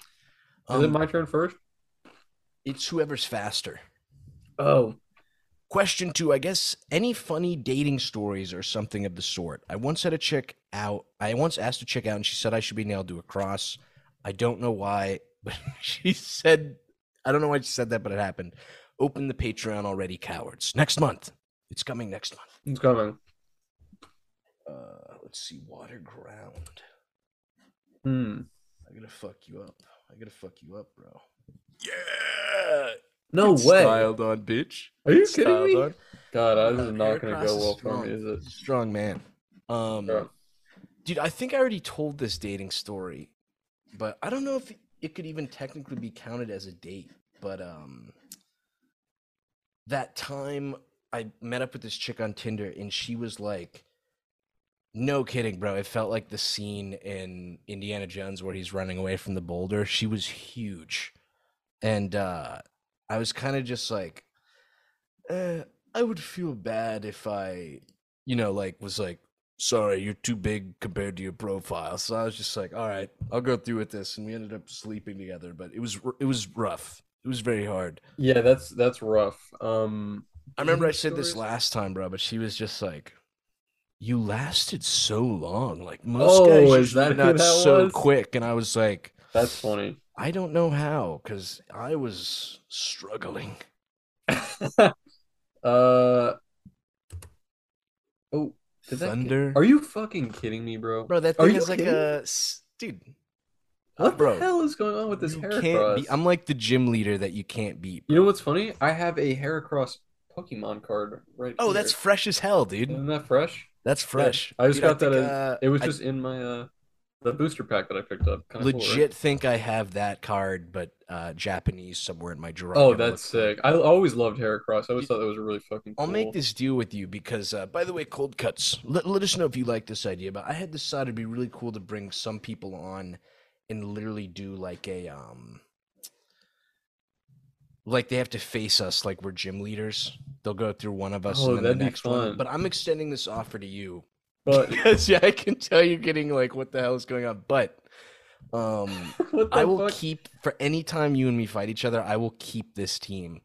Is it Um, my turn first? It's whoever's faster. Oh, Question two, I guess any funny dating stories or something of the sort. I once had a chick out. I once asked a chick out and she said I should be nailed to a cross. I don't know why, but she said I don't know why she said that, but it happened. Open the Patreon already, cowards. Next month. It's coming next month. it's coming. Uh let's see, water ground. Hmm. I gotta fuck you up. I gotta fuck you up, bro. Yeah. No Get way. Styled on, bitch. Are you Get kidding me? on. God, this is not going to go is well for strong. me, is it? Strong man. Um, Yeah. dude, I think I already told this dating story, but I don't know if it could even technically be counted as a date. But um, that time I met up with this chick on Tinder, and she was like, "No kidding, bro." It felt like the scene in Indiana Jones where he's running away from the boulder. She was huge, and uh, I was kind of just like, eh, I would feel bad if I, you know, like was like, sorry, you're too big compared to your profile. So I was just like, all right, I'll go through with this, and we ended up sleeping together. But it was it was rough. It was very hard. Yeah, that's that's rough. Um, I remember I said this last time, bro, but she was just like, "You lasted so long. Like most Oh, guys is that not that so was? quick." And I was like, That's funny. "I don't know how, because I was struggling." uh, oh, did that Thunder, Are you fucking kidding me, bro? bro. That thing is like kidding? a dude. What bro, the hell is going on with this hair cross? be- I'm like the gym leader that you can't beat. You know what's funny? I have a Heracross Pokemon card right Oh, that's fresh as hell, dude. Isn't that fresh? That's fresh. I just Dude, got that. think, as- uh, it was I just in my uh the booster pack that I picked up. Kinda cool, right? legit think I have that card, but uh, Japanese somewhere in my drawer. Oh, that's sick. I always loved Heracross. I always thought that was a really fucking cool. I'll make this deal with you because, uh, by the way, cold cuts. Let, let us know if you like this idea. But I had decided it'd be really cool to bring some people on and literally do like a um, like they have to face us like we're gym leaders. They'll go through one of us Oh, and then the next one. But I'm extending this offer to you But because yeah, I can tell you're getting like what the hell is going on. But Um, I will fuck? keep for any time you and me fight each other. I will keep this team.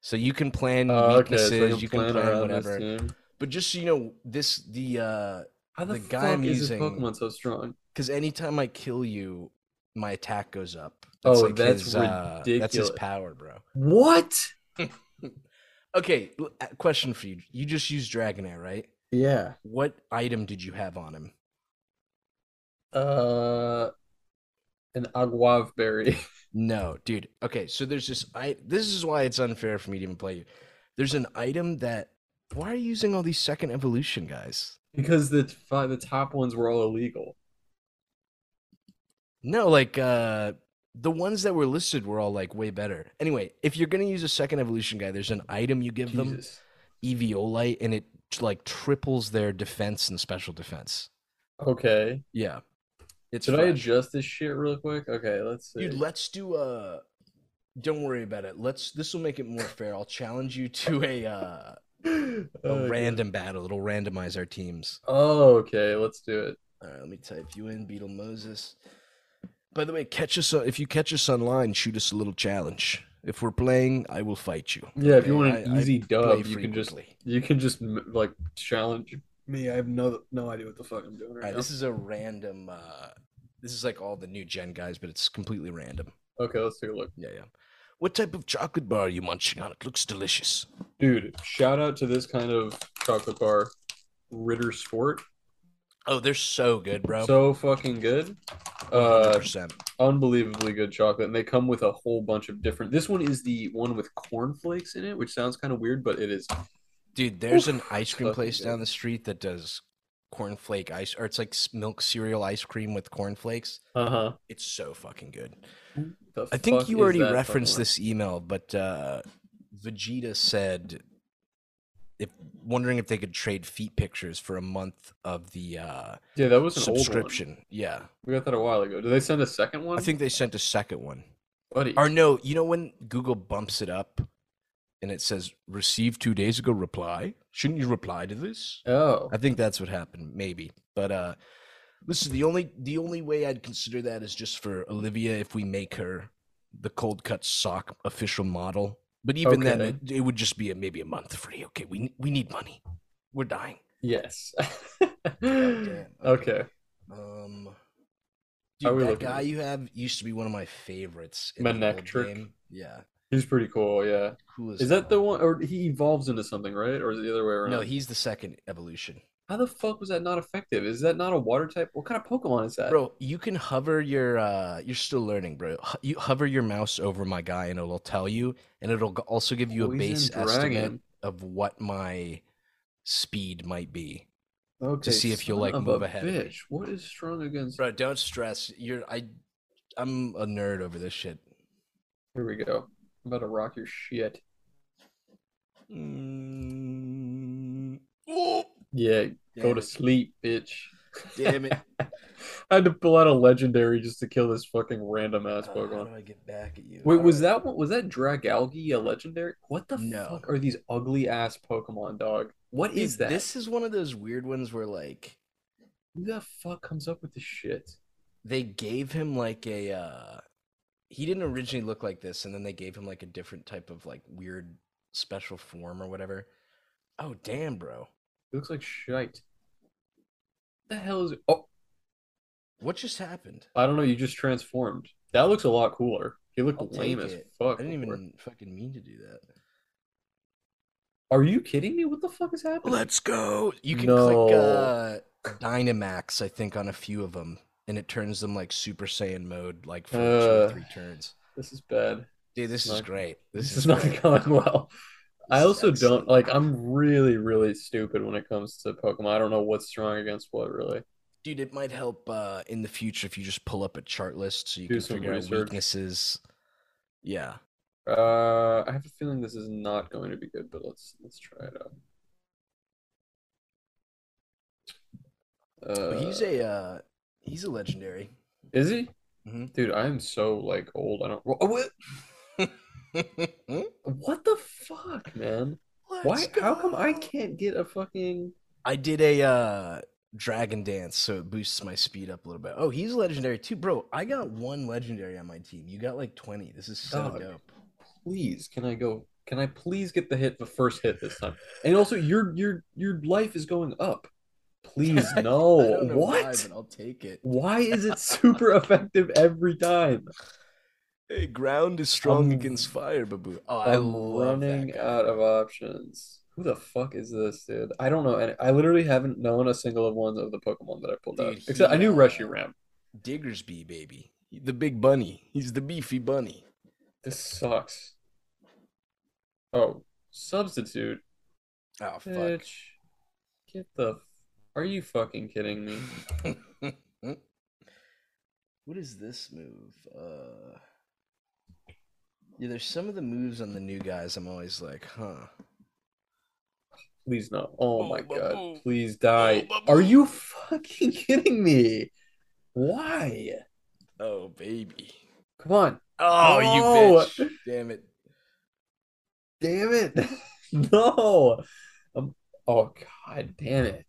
So you can plan Oh, okay, so weaknesses, you can plan, whatever. But just so you know, this the uh How the, The guy I'm is using- Pokemon so strong? because anytime I kill you, my attack goes up. Oh, like that's his, uh, that's his power, bro. What? Okay, uh, question for you. You just used Dragonair, right? Yeah. What item did you have on him? Uh, an Aguave berry. No, dude. Okay, so there's this I this is why it's unfair for me to even play you. There's an item that why are you using all these second evolution guys? because the the top ones were all illegal. No, like uh the ones that were listed were all like way better. Anyway, if you're gonna use a second evolution guy, there's an item you give them, Jesus. Eviolite, and it like triples their defense and special defense. Okay. Yeah. It's Should I adjust this shit real quick? Okay, let's see. Dude, let's do uh don't worry about it. Let's this will make it more fair. I'll challenge you to a uh a Okay. random battle. It'll randomize our teams. Oh, okay, let's do it. All right, let me type you in, Beetle Moses. By the way, catch us uh, if you catch us online. Shoot us a little challenge. If we're playing, I will fight you. Yeah, if you want an I- I easy play dub, you can just you can just like challenge me. I have no no idea what the fuck I'm doing All right right, now. this is a random. uh This is like all the new gen guys, but it's completely random. Okay, let's take a look. Yeah, yeah. What type of chocolate bar are you munching on? It looks delicious. Dude, shout out to this kind of chocolate bar, Ritter Sport. Oh, they're so good, bro. So fucking good. Uh, 100%. unbelievably good chocolate, and they come with a whole bunch of different. This one is the one with cornflakes in it, which sounds kind of weird, but it is. Dude, there's an ice cream place down the street that does cornflake ice, or it's like milk cereal ice cream with cornflakes. Uh huh. It's so fucking good. I think you already referenced this email, but uh, Vegeta said if wondering if they could trade feet pictures for a month of the uh, Yeah, that was an old one. subscription. Yeah, We got that a while ago. Did they send a second one? I think they sent a second one. buddy. Or no, you know when Google bumps it up and it says received two days ago reply? Shouldn't you reply to this? Oh, I think that's what happened, maybe. But uh listen, the only the only way I'd consider that is just for Olivia if we make her the cold cut sock official model. But even then, it, it would just be a, maybe a month free. Okay, we we need money. We're dying. yes. damn. okay. Um, dude, that guy you have used to be one of my favorites. In Manectric? game. Yeah, He's pretty cool. Yeah. cool Is that the one, or he evolves into something, right? Or is it the other way around? No, he's the second evolution. How the fuck was that not effective? Is that not a water type? What kind of Pokemon is that? Bro, you can hover your uh you're still learning, bro. You hover your mouse over my guy and it'll tell you and it'll also give you a Poison base estimate of what my speed might be. Okay, to see if you'll, like, move a ahead. Bitch, what is strong against? Bro, don't stress. You're I I'm a nerd over this shit. Here we go. I'm about to rock your shit. Mm. Oh, Yeah, go damn to it. sleep, bitch. Damn it. I had to pull out a legendary just to kill this fucking random ass Uh, how Pokemon. do I get back at you? Wait, was Alright. that one? Was that Dragalge a legendary? What the No. fuck are these ugly ass Pokemon, dog? What is Dude, that? This is one of those weird ones where like Who the fuck comes up with this shit? they gave him like a uh he didn't originally look like this and then they gave him like a different type of like weird special form or whatever oh damn bro It looks like shite. The hell is it? Oh, what just happened I don't know. You just transformed. That looks a lot cooler. He looked I'll lame as fuck. i didn't before. even fucking mean to do that Are you kidding me? What the fuck is happening? let's go you can No. click uh dynamax i think on a few of them and it turns them like super saiyan mode like for two or Uh, three turns This is bad. dude this is not- great This, this, is, is not going well. I also excellent. don't like. I'm really, really stupid when it comes to Pokemon. I don't know what's strong against what, really. Dude, it might help uh, in the future if you just pull up a chart list so you Do can figure out weaknesses. Yeah. Uh, I have a feeling this is not going to be good, but let's let's try it out. Uh, he's a uh, he's a legendary. is he? Mhm. Dude, I am so like old. I don't. Oh, what? What the fuck, man? Why? Let's How come I can't get a fucking? I did a uh, Dragon Dance, so it boosts my speed up a little bit. Oh, he's legendary too, bro. I got one legendary on my team. You got like twenty. This is so Dog. dope. Please, can I go? Can I please get the hit, the first hit this time? And also, your your your life is going up. Please, no. what? Why, I'll take it. Why is it super effective every time? Hey, ground is strong I'm- against fire, babu. Oh, I I'm running out of options. Who the fuck is this, dude? I don't know. And I literally haven't known a single of one of the Pokemon that I pulled out. Dude, Except I he, knew uh, Reshiram. Diggersby, baby. The big bunny. He's the beefy bunny. This sucks. Oh, substitute. Oh fuck. Bitch. Get the. Are you fucking kidding me? what is this move? Uh Yeah, there's some of the moves on the new guys I'm always like, huh. Please no. Oh Oh, my god. Babu. Please die. Oh, Are you fucking kidding me? Why? Oh baby. Come on. Oh No. you bitch. Damn it. Damn it. No. Um, oh god damn it.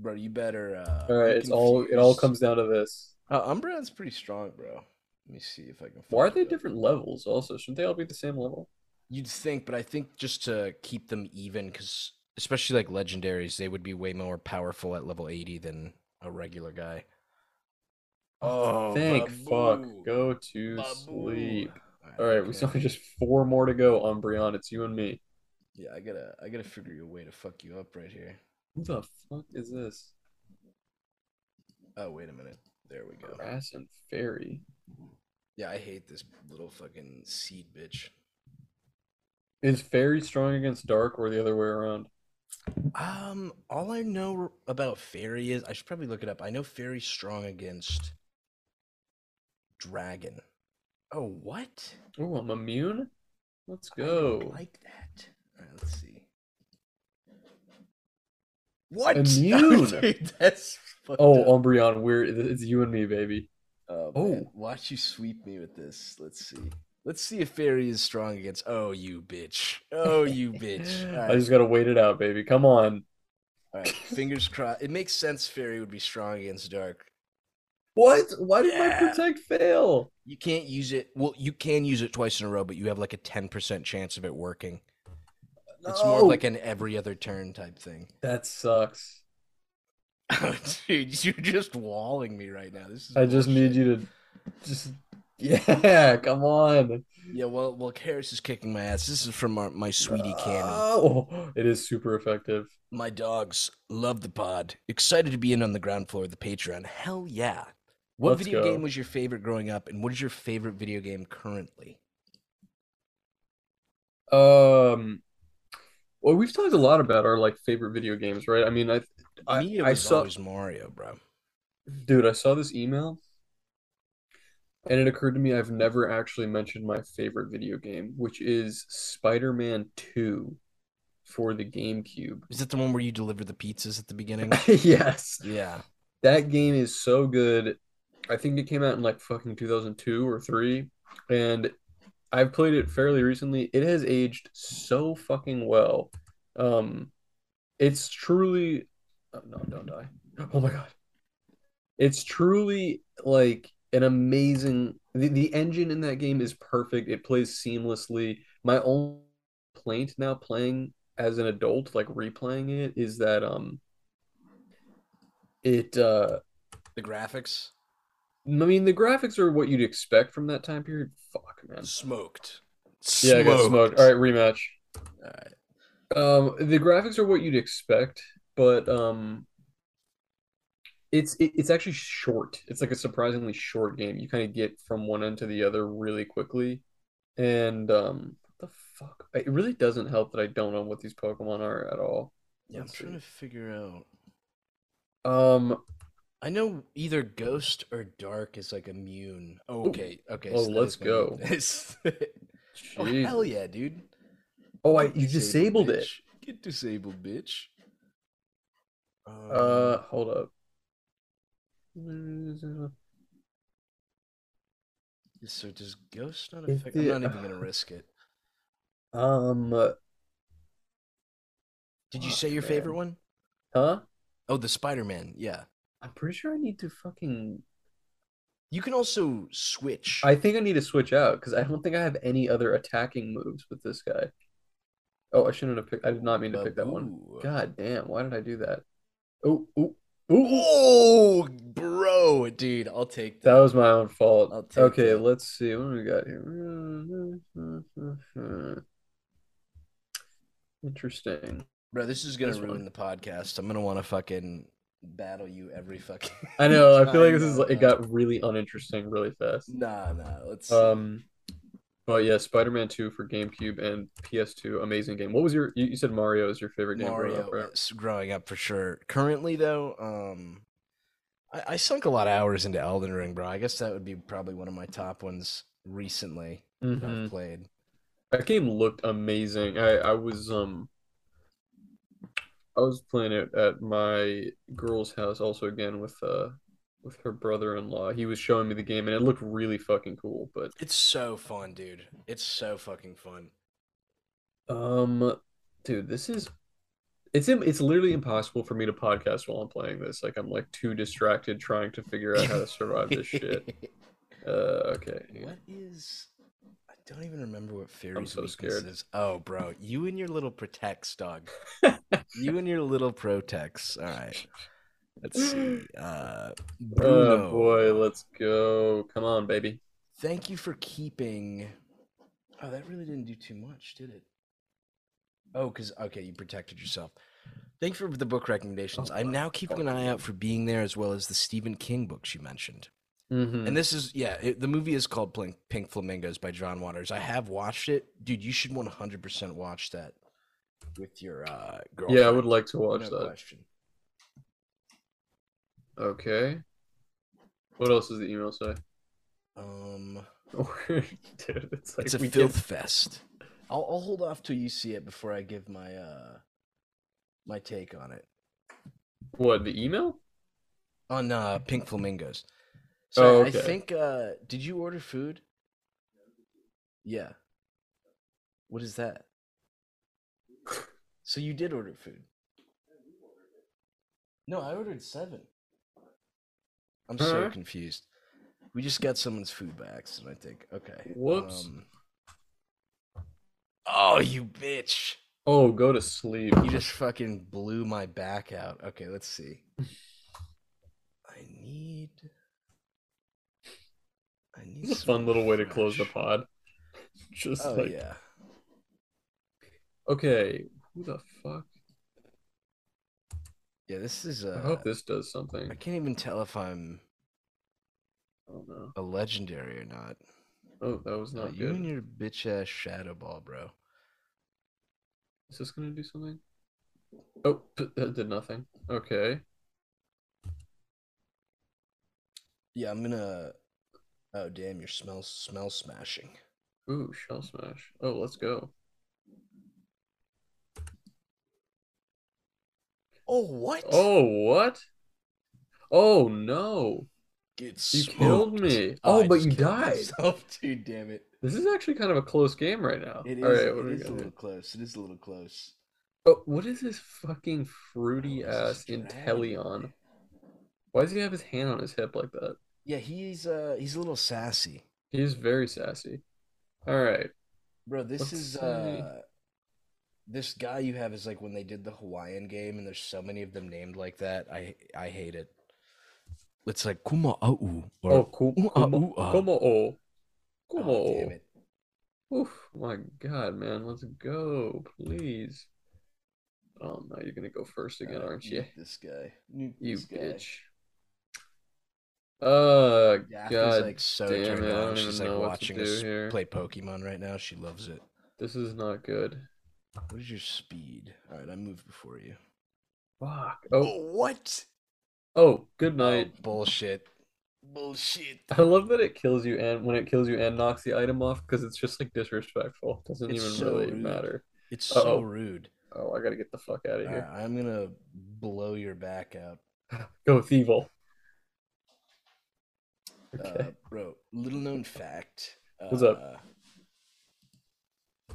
Bro, you better uh All right, it's all it all comes down to this. Uh, Umbreon's pretty strong, bro. Let me see if I can Why are they different levels also? Shouldn't they all be the same level? You'd think, but I think just to keep them even, because especially like legendaries, they would be way more powerful at level 80 than a regular guy. Oh, Thank Babu. fuck. Go to Babu. sleep. Alright, All right, we okay. still have just four more to go, Umbreon. It's you and me. Yeah, I gotta, I gotta figure a way to fuck you up right here. Who the fuck is this? Oh, wait a minute. There we go. Grass and Fairy. Yeah, I hate this little fucking seed bitch. Is Fairy strong against Dark or the other way around? Um, all I know about Fairy is I should probably look it up. I know Fairy's strong against Dragon. Oh, what? Oh, I'm immune? Let's I go. like that. All right, let's see. What? Immune? Dude, Oh. Umbreon, we're it's you and me, baby. Oh, oh. man. watch you sweep me with this. Let's see. Let's see if Fairy is strong against. Oh, you bitch. Oh, you bitch. All I just gotta wait it out, baby. Come on. all right. Fingers crossed. It makes sense. Fairy would be strong against Dark. What? Why did my protect fail? You can't use it. Well, you can use it twice in a row, but you have like a ten percent chance of it working. It's more like an every other turn type thing. That sucks. Dude, you're just walling me right now. This is. I just need you to just yeah, come on. Yeah, well, well, Karis is kicking my ass. This is from our, my sweetie Cammy. Oh, it is super effective. My dogs love the pod. Excited to be in on the ground floor of the Patreon. Hell yeah! What Let's video go. game was your favorite growing up, and what is your favorite video game currently? Um, well, we've talked a lot about our like favorite video games, right? I mean, I, I, Me, it I was saw, always Mario, bro. dude, I saw this email, and it occurred to me I've never actually mentioned my favorite video game, which is Spider-Man 2 for the GameCube. Is it the one where you deliver the pizzas at the beginning? Yes, yeah. that game is so good. I think it came out in like fucking 2002 or 3, and I've played it fairly recently. It has aged so fucking well. Um, it's truly oh, no, don't die. Oh my God. It's truly like an amazing the, the engine in that game is perfect. It plays seamlessly. My only complaint now playing as an adult, like replaying it, is that um it uh The graphics I mean the graphics are what you'd expect from that time period. Fuck man. smoked. Yeah, I got smoked. All right, rematch. All right. Um, the graphics are what you'd expect, but um, it's it, it's actually short. It's like a surprisingly short game. You kind of get from one end to the other really quickly, and um, what the fuck? It really doesn't help that I don't know what these Pokemon are at all. Yeah, I'm trying see. to figure out. Um, I know either Ghost or Dark is like immune. Oh, okay, okay. Oh, that let's go. oh hell yeah, dude! Oh, I you disabled it. Get disabled, bitch. Um, Uh, hold up. so does Ghost not affect? I'm not even gonna risk it. Um, Did you Fuck, say your favorite one? huh? Oh, the Spider Man. Yeah. I'm pretty sure I need to fucking. You can also switch. I think I need to switch out because I don't think I have any other attacking moves with this guy. Oh, I shouldn't have picked. I did not mean to pick that one. God damn! Why did I do that? Oh, oh, oh! Bro, dude, I'll take That that. was my own fault. I'll take Okay, that. let's see. What we got here? Interesting. Bro, this is gonna This one. ruin the podcast. I'm gonna want to fucking battle you every fucking. I know. I feel like this is it got really uninteresting really fast. Nah, nah. Let's. see. Um, But yeah, Spider-Man 2 for GameCube and PS2, amazing game. What was your? You, you said Mario is your favorite game growing up, right? growing up for sure. Currently, though, um, I, I sunk a lot of hours into Elden Ring, bro. I guess that would be probably one of my top ones recently that Mhm. I've played. That game looked amazing. I I was um I was playing it at my girl's house also again with uh with her brother-in-law. He was showing me the game and it looked really fucking cool, but It's so fun, dude. It's so fucking fun. um dude, this is it's it's literally impossible for me to podcast while I'm playing this. Like I'm like too distracted trying to figure out how to survive this shit. Uh okay. What is? I don't even remember what Fairy's so weakness scared. is. Oh, bro, you and your little protects, dog. you and your little protects. All right. Let's see. Uh, Bruno. Oh boy, let's go. Come on, baby. Thank you for keeping. Oh, that really didn't do too much, did it? Oh, because okay, you protected yourself. Thank you for the book recommendations. I'm now keeping an eye out for being there as well as the Stephen King books you mentioned. Mhm. And this is yeah, it, the movie is called Pink, Pink Flamingos by John Waters. I have watched it, dude. You should 100% watch that with your uh, girlfriend. Yeah, I would like to watch No that. question. Okay. What else does the email say? Um, Dude, it's like it's a we filth can't- fest. I'll, I'll hold off till you see it before I give my uh my take on it What, the email? on uh, Pink Flamingos. So Oh, I okay. think uh, did you order food? Yeah. What is that? So you did order food? No, I ordered seven. I'm so confused. We just got someone's food by accident, I think. Okay. Whoops. um, oh, you bitch. Oh, go to sleep. You just fucking blew my back out. Okay, let's see. I need. I need It's a fun little way to close the pod. Just Oh like, yeah. okay, who the fuck? Yeah, this is uh I hope this does something. I can't even tell if I'm Oh no. a legendary or not. Oh, that was Uh, not you good. and your bitch ass shadow ball, bro. Is this gonna do something? Oh, that did nothing. Okay. Yeah, I'm gonna. Oh damn, your smell smell smashing. Ooh, shell smash. Oh, let's go. Oh what? Oh, what? Oh no. get You killed me. Oh, I but you died. Oh, dude. Damn it. This is actually kind of a close game right now. It is. All right, what it is a gonna little do? close. It is a little close. Oh, what is this fucking fruity Oh, ass. Inteleon? Why does he have his hand on his hip like that? Yeah, he's uh he's a little sassy, He's very sassy. All right. bro. This Let's is see. uh this guy you have is like when they did the Hawaiian game, and there's so many of them named like that. I I hate it. It's like kuma au or Oh, cool. Ooh, Como, ooh. Oh, damn it. Oof, my God, man. Let's go, please. Oh, no, you're gonna go first again, Uh, aren't you? This guy, You bitch. Uh, God, like so damn it, I on. don't She's like know what to watching us here. play Pokemon right now. She loves it. this is not good. What is your speed? All right, I moved before you. Fuck. Oh, what? oh, good night. Oh, bullshit. Bullshit. I love that it kills you and when it kills you and knocks the item off because it's just like disrespectful. Doesn't It's even so really rude. matter. It's so Uh-oh. rude. Oh, I gotta get the fuck out of here. right, I'm gonna blow your back out. Go Thievul. Uh, Okay. bro, little known fact. What's up? uh,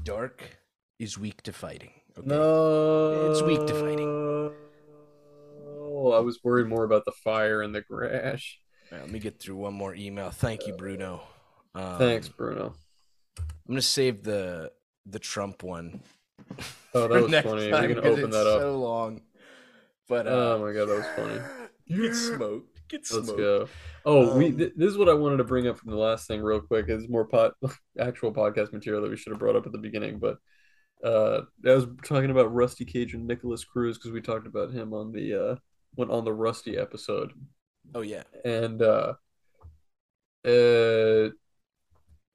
Dark is weak to fighting. Okay? no. It's weak to fighting. Well, I was worried more about the fire and the crash. Right, let me get through one more email. Thank you, Bruno. Um, Thanks, Bruno. I'm gonna save the the Trump one. Oh, that was funny. We time can 'cause open that up. So long. But uh, Oh my god, that was funny. You get smoked. Get smoked. Let's go. Oh, we Um, th- this is what I wanted to bring up from the last thing real quick. Is more pot actual podcast material that we should have brought up at the beginning, but uh, I was talking about Rusty Cage and Nikolas Cruz because we talked about him on the uh, went on the Rusty episode, Oh yeah. and uh, uh,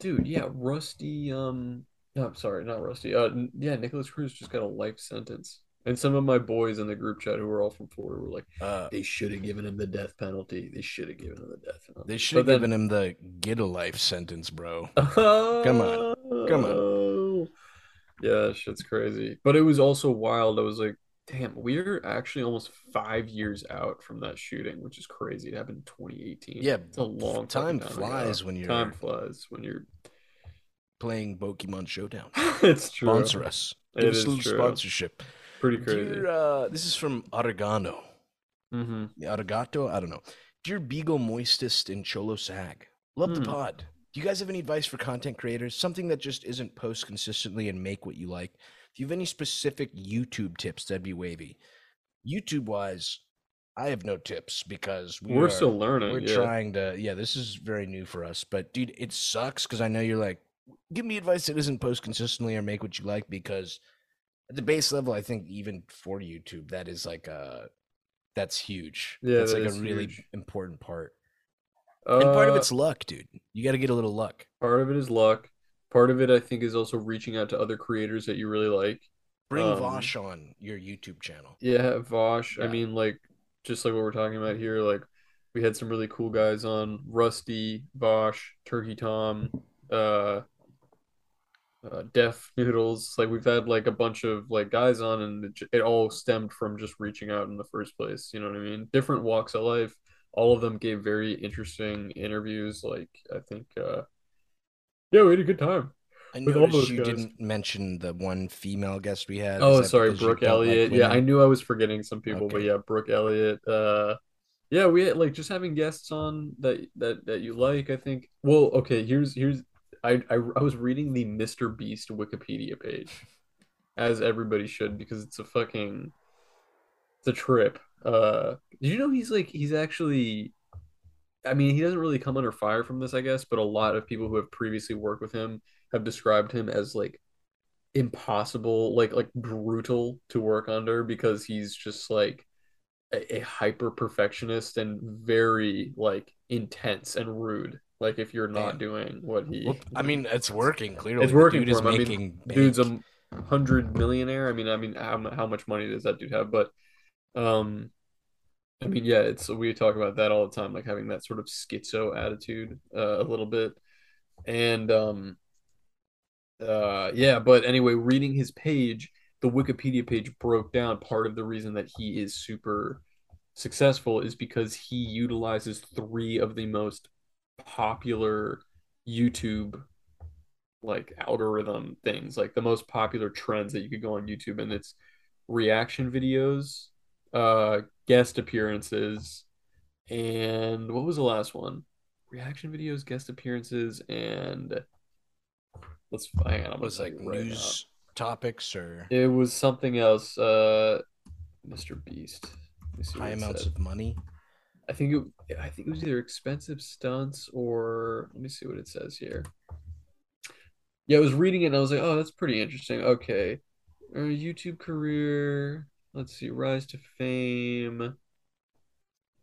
dude, yeah, Rusty. Um, no, I'm sorry, not Rusty. Uh, yeah, Nikolas Cruz just got a life sentence, and some of my boys in the group chat who were all from Florida were like, Uh, they should have given him the death penalty. They should have given him the death penalty. they should have given him the get a life sentence, bro. Come on. Come on. Yeah, shit's crazy. But it was also wild. I was like, damn, we're actually almost five years out from that shooting, which is crazy. It happened in 2018. Yeah, It's a long time fucking flies ago. when you're- time flies when you're Playing Pokemon Showdown. it's true. Sponsor us. It us is a little true. sponsorship. Pretty crazy. Dear, uh, this is from Oregano. hmm Arigato? I don't know. Dear Beagle Moistest and Cholo Sag, love Hmm. the pod. Do you guys have any advice for content creators? Something that just isn't post consistently and make what you like. Do you have any specific YouTube tips that'd be wavy? YouTube wise, I have no tips because we We're are- still learning. we're yeah. trying to. Yeah, this is very new for us. But dude, it sucks because I know you're like, give me advice that isn't post consistently or make what you like because at the base level, I think even for YouTube, that is like a that's huge. Yeah, that's that like a really huge. important part. And part of Uh, it's luck, dude. You got to get a little luck. part of it is luck. Part of it, I think, is also reaching out to other creators that you really like. Bring um, Vaush on your YouTube channel. Yeah, Vaush. I mean, like, just like what we're talking about here, like, we had some really cool guys on Rusty, Vaush, Turkey Tom, uh, uh, Def Noodles. Like, we've had like a bunch of like guys on, and it, it all stemmed from just reaching out in the first place. You know what I mean? Different walks of life. All of them gave very interesting interviews. Like, I think, uh, yeah, we had a good time. I noticed you guys. didn't mention the one female guest we had. Oh, sorry, Brooke don't like Elliott. yeah, I knew I was forgetting some people, but yeah, Brooke Elliott. Uh, yeah, we had like just having guests on that that that you like. I think. Well, okay. Here's here's I I, I was reading the Mr. Beast Wikipedia page, as everybody should, because it's a fucking it's a trip. Uh, did you know he's like he's actually. I mean, he doesn't really come under fire from this, I guess, but a lot of people who have previously worked with him have described him as like impossible, like like brutal to work under because he's just like a, a hyper perfectionist and very like intense and rude. Like if you're not Damn. doing what he, Well, I mean, it's working clearly. it's working Dude for is him. I mean, making dude's a hundred millionaire. I mean, I mean, how, how much money does that dude have? But, um, I mean, yeah, it's we talk about that all the time, like having that sort of schizo attitude, uh, a little bit, and um, uh, yeah. But anyway, reading his page, the Wikipedia page broke down part of the reason that he is super successful is because he utilizes three of the most popular YouTube like algorithm things, like the most popular trends that you could go on YouTube, and it's reaction videos, uh, guest appearances, and what was the last one? Reaction videos, guest appearances, and let's on. I'm was like right news topics or. It was something else. Uh, Mr. Beast. Let me see what high amounts said. of money. I think it, I think it was either expensive stunts or let me see what it says here. Yeah, I was reading it and I was like, oh, that's pretty interesting. Okay. Uh, YouTube career. Let's see, rise to fame,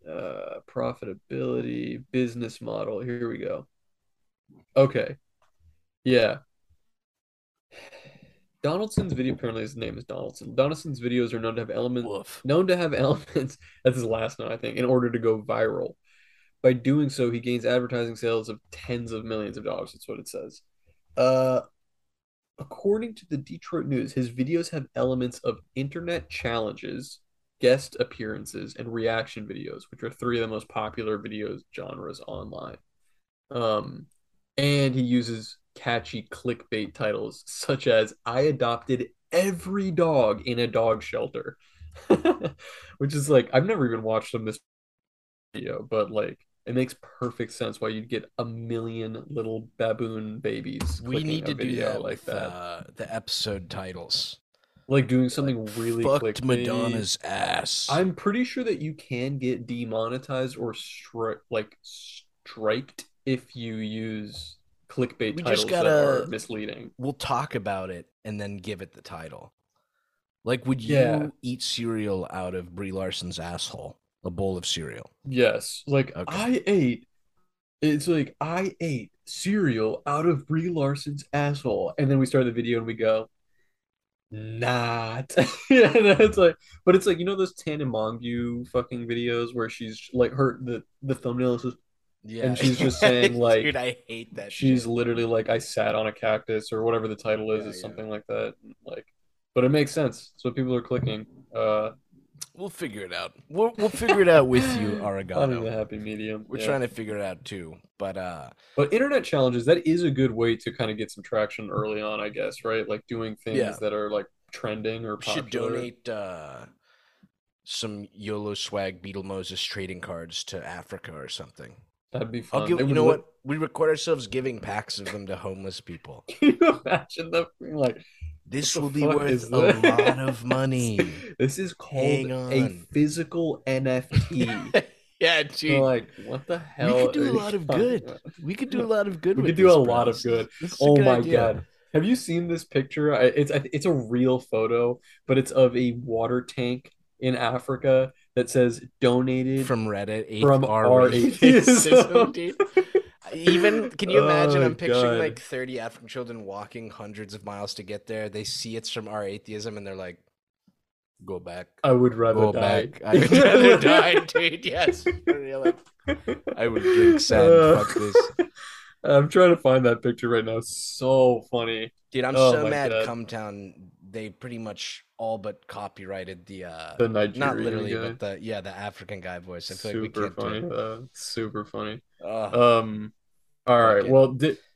uh, profitability, business model. Here we go. Okay. Yeah. Donaldson's video apparently his name is Donaldson. Donaldson's videos are known to have elements Woof. known to have elements that's his last note i think in order to go viral by doing so he gains advertising sales of tens of millions of dollars that's what it says uh according to the detroit news his videos have elements of internet challenges guest appearances and reaction videos which are three of the most popular videos genres online. Um and he uses catchy clickbait titles such as i adopted every dog in a dog shelter Which is like I've never even watched him this video, but like it makes perfect sense why you'd get a million little baboon babies. We need to do that like that. Uh, the episode titles. like doing something really Fucked. Madonna's ass. I'm pretty sure that you can get demonetized or stri like striked if you use clickbait We titles just that gotta- are misleading. We'll talk about it and then give it the title. Like, would Yeah. you eat cereal out of Brie Larson's asshole? A bowl of cereal. Yes, like Okay. I ate. It's like I ate cereal out of Brie Larson's asshole, and then we start the video and we go, not. yeah, and it's like, but it's like you know those Tana Mongeau fucking videos where she's like her the the thumbnail is just Yeah. And she's just saying, like, dude, I hate that. she's shit. literally like I sat on a cactus or whatever the title is, Yeah, is yeah. something like that. Like, but it makes sense. So people are clicking. Uh, We'll figure it out. We'll we'll figure it out with you, finding the happy medium. We're yeah. trying to figure it out too. But uh, But internet challenges, that is a good way to kind of get some traction early on, I guess, right? Like doing things Yeah. that are like trending or we should donate uh, some YOLO swag Beetle Moses trading cards to Africa or something. That'd be fun. I'll give, It you know look- what? We record ourselves giving packs of them to homeless people. Can you imagine them like, This will be worth a lot of money. this is called a physical NFT. yeah, You're dude. like, what the hell? We could do a lot of good. about? We could do a lot of good. We could do a lot of good. this is a Oh good my idea. God. Have you seen this picture? It's it's a real photo, but it's of a water tank in Africa that says donated From Reddit, from R our atheism, atheism. Even can you imagine? Oh, I'm picturing God. like 30 African children walking hundreds of miles to get there. They see it's from our atheism, and they're like, "Go back, I would rather go die. back. I would rather die, dude." Yes, I would drink sand. Uh, Fuck this, I'm trying to find that picture right now. So funny. dude. I'm Oh so mad. God. Cumtown, they pretty much all but copyrighted the uh, The Nigerian not literally, guy. but the yeah, the African guy voice. I feel like we Super can't funny. do it. though. super funny. Ugh. Um. All right. Well,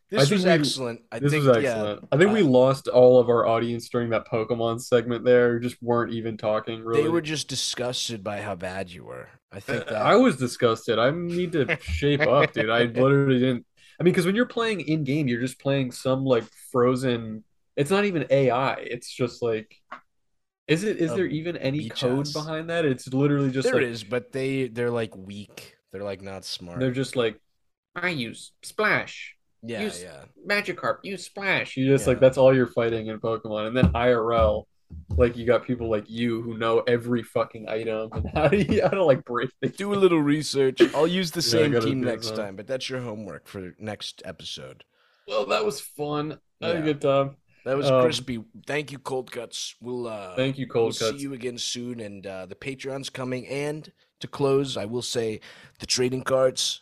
this was we- excellent. I this think, was yeah, excellent. I think we uh, lost all of our audience during that Pokemon segment. There, just weren't even talking. Really, They were just disgusted by how bad you were. I think that I was disgusted. I need to shape up, dude. I literally didn't. I mean, because when you're playing in game, you're just playing some like frozen. It's not even AI. It's just like, is it? Is there even any code ass. behind that? It's literally just there like is, but they they're like weak. They're like not smart. they're just like, I use splash. yeah, use- yeah. Magikarp, use splash. You just like that's all you're fighting in Pokemon, and then IRL, like you got people like you who know every fucking item and how to how to like break the Do a little research. I'll use the Yeah, same gotta team next that. time, but that's your homework for next episode. Well, that was fun. I had a good time. That was Um, crispy. Thank you, Cold Cuts. We'll uh Thank you, we'll Cold see you again soon, and uh, the Patreon's coming. And to close, I will say the trading cards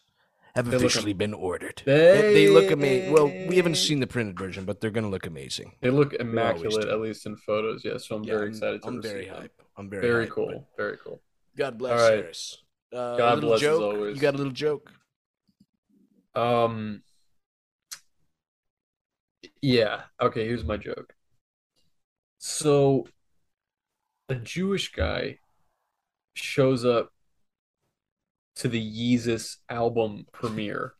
have They officially been ordered. They, they look amazing. Well, we haven't seen the printed version, but they're gonna look amazing. They look immaculate, at least in photos. Yeah, so I'm Yeah, very excited to I'm very them. hype. I'm very Very hype, but cool. Very cool. God bless All right. Harris. Uh, God bless as joke. always. You got a little joke. Um. Yeah. Okay. Here's my joke. So, a Jewish guy shows up to the Yeezus album premiere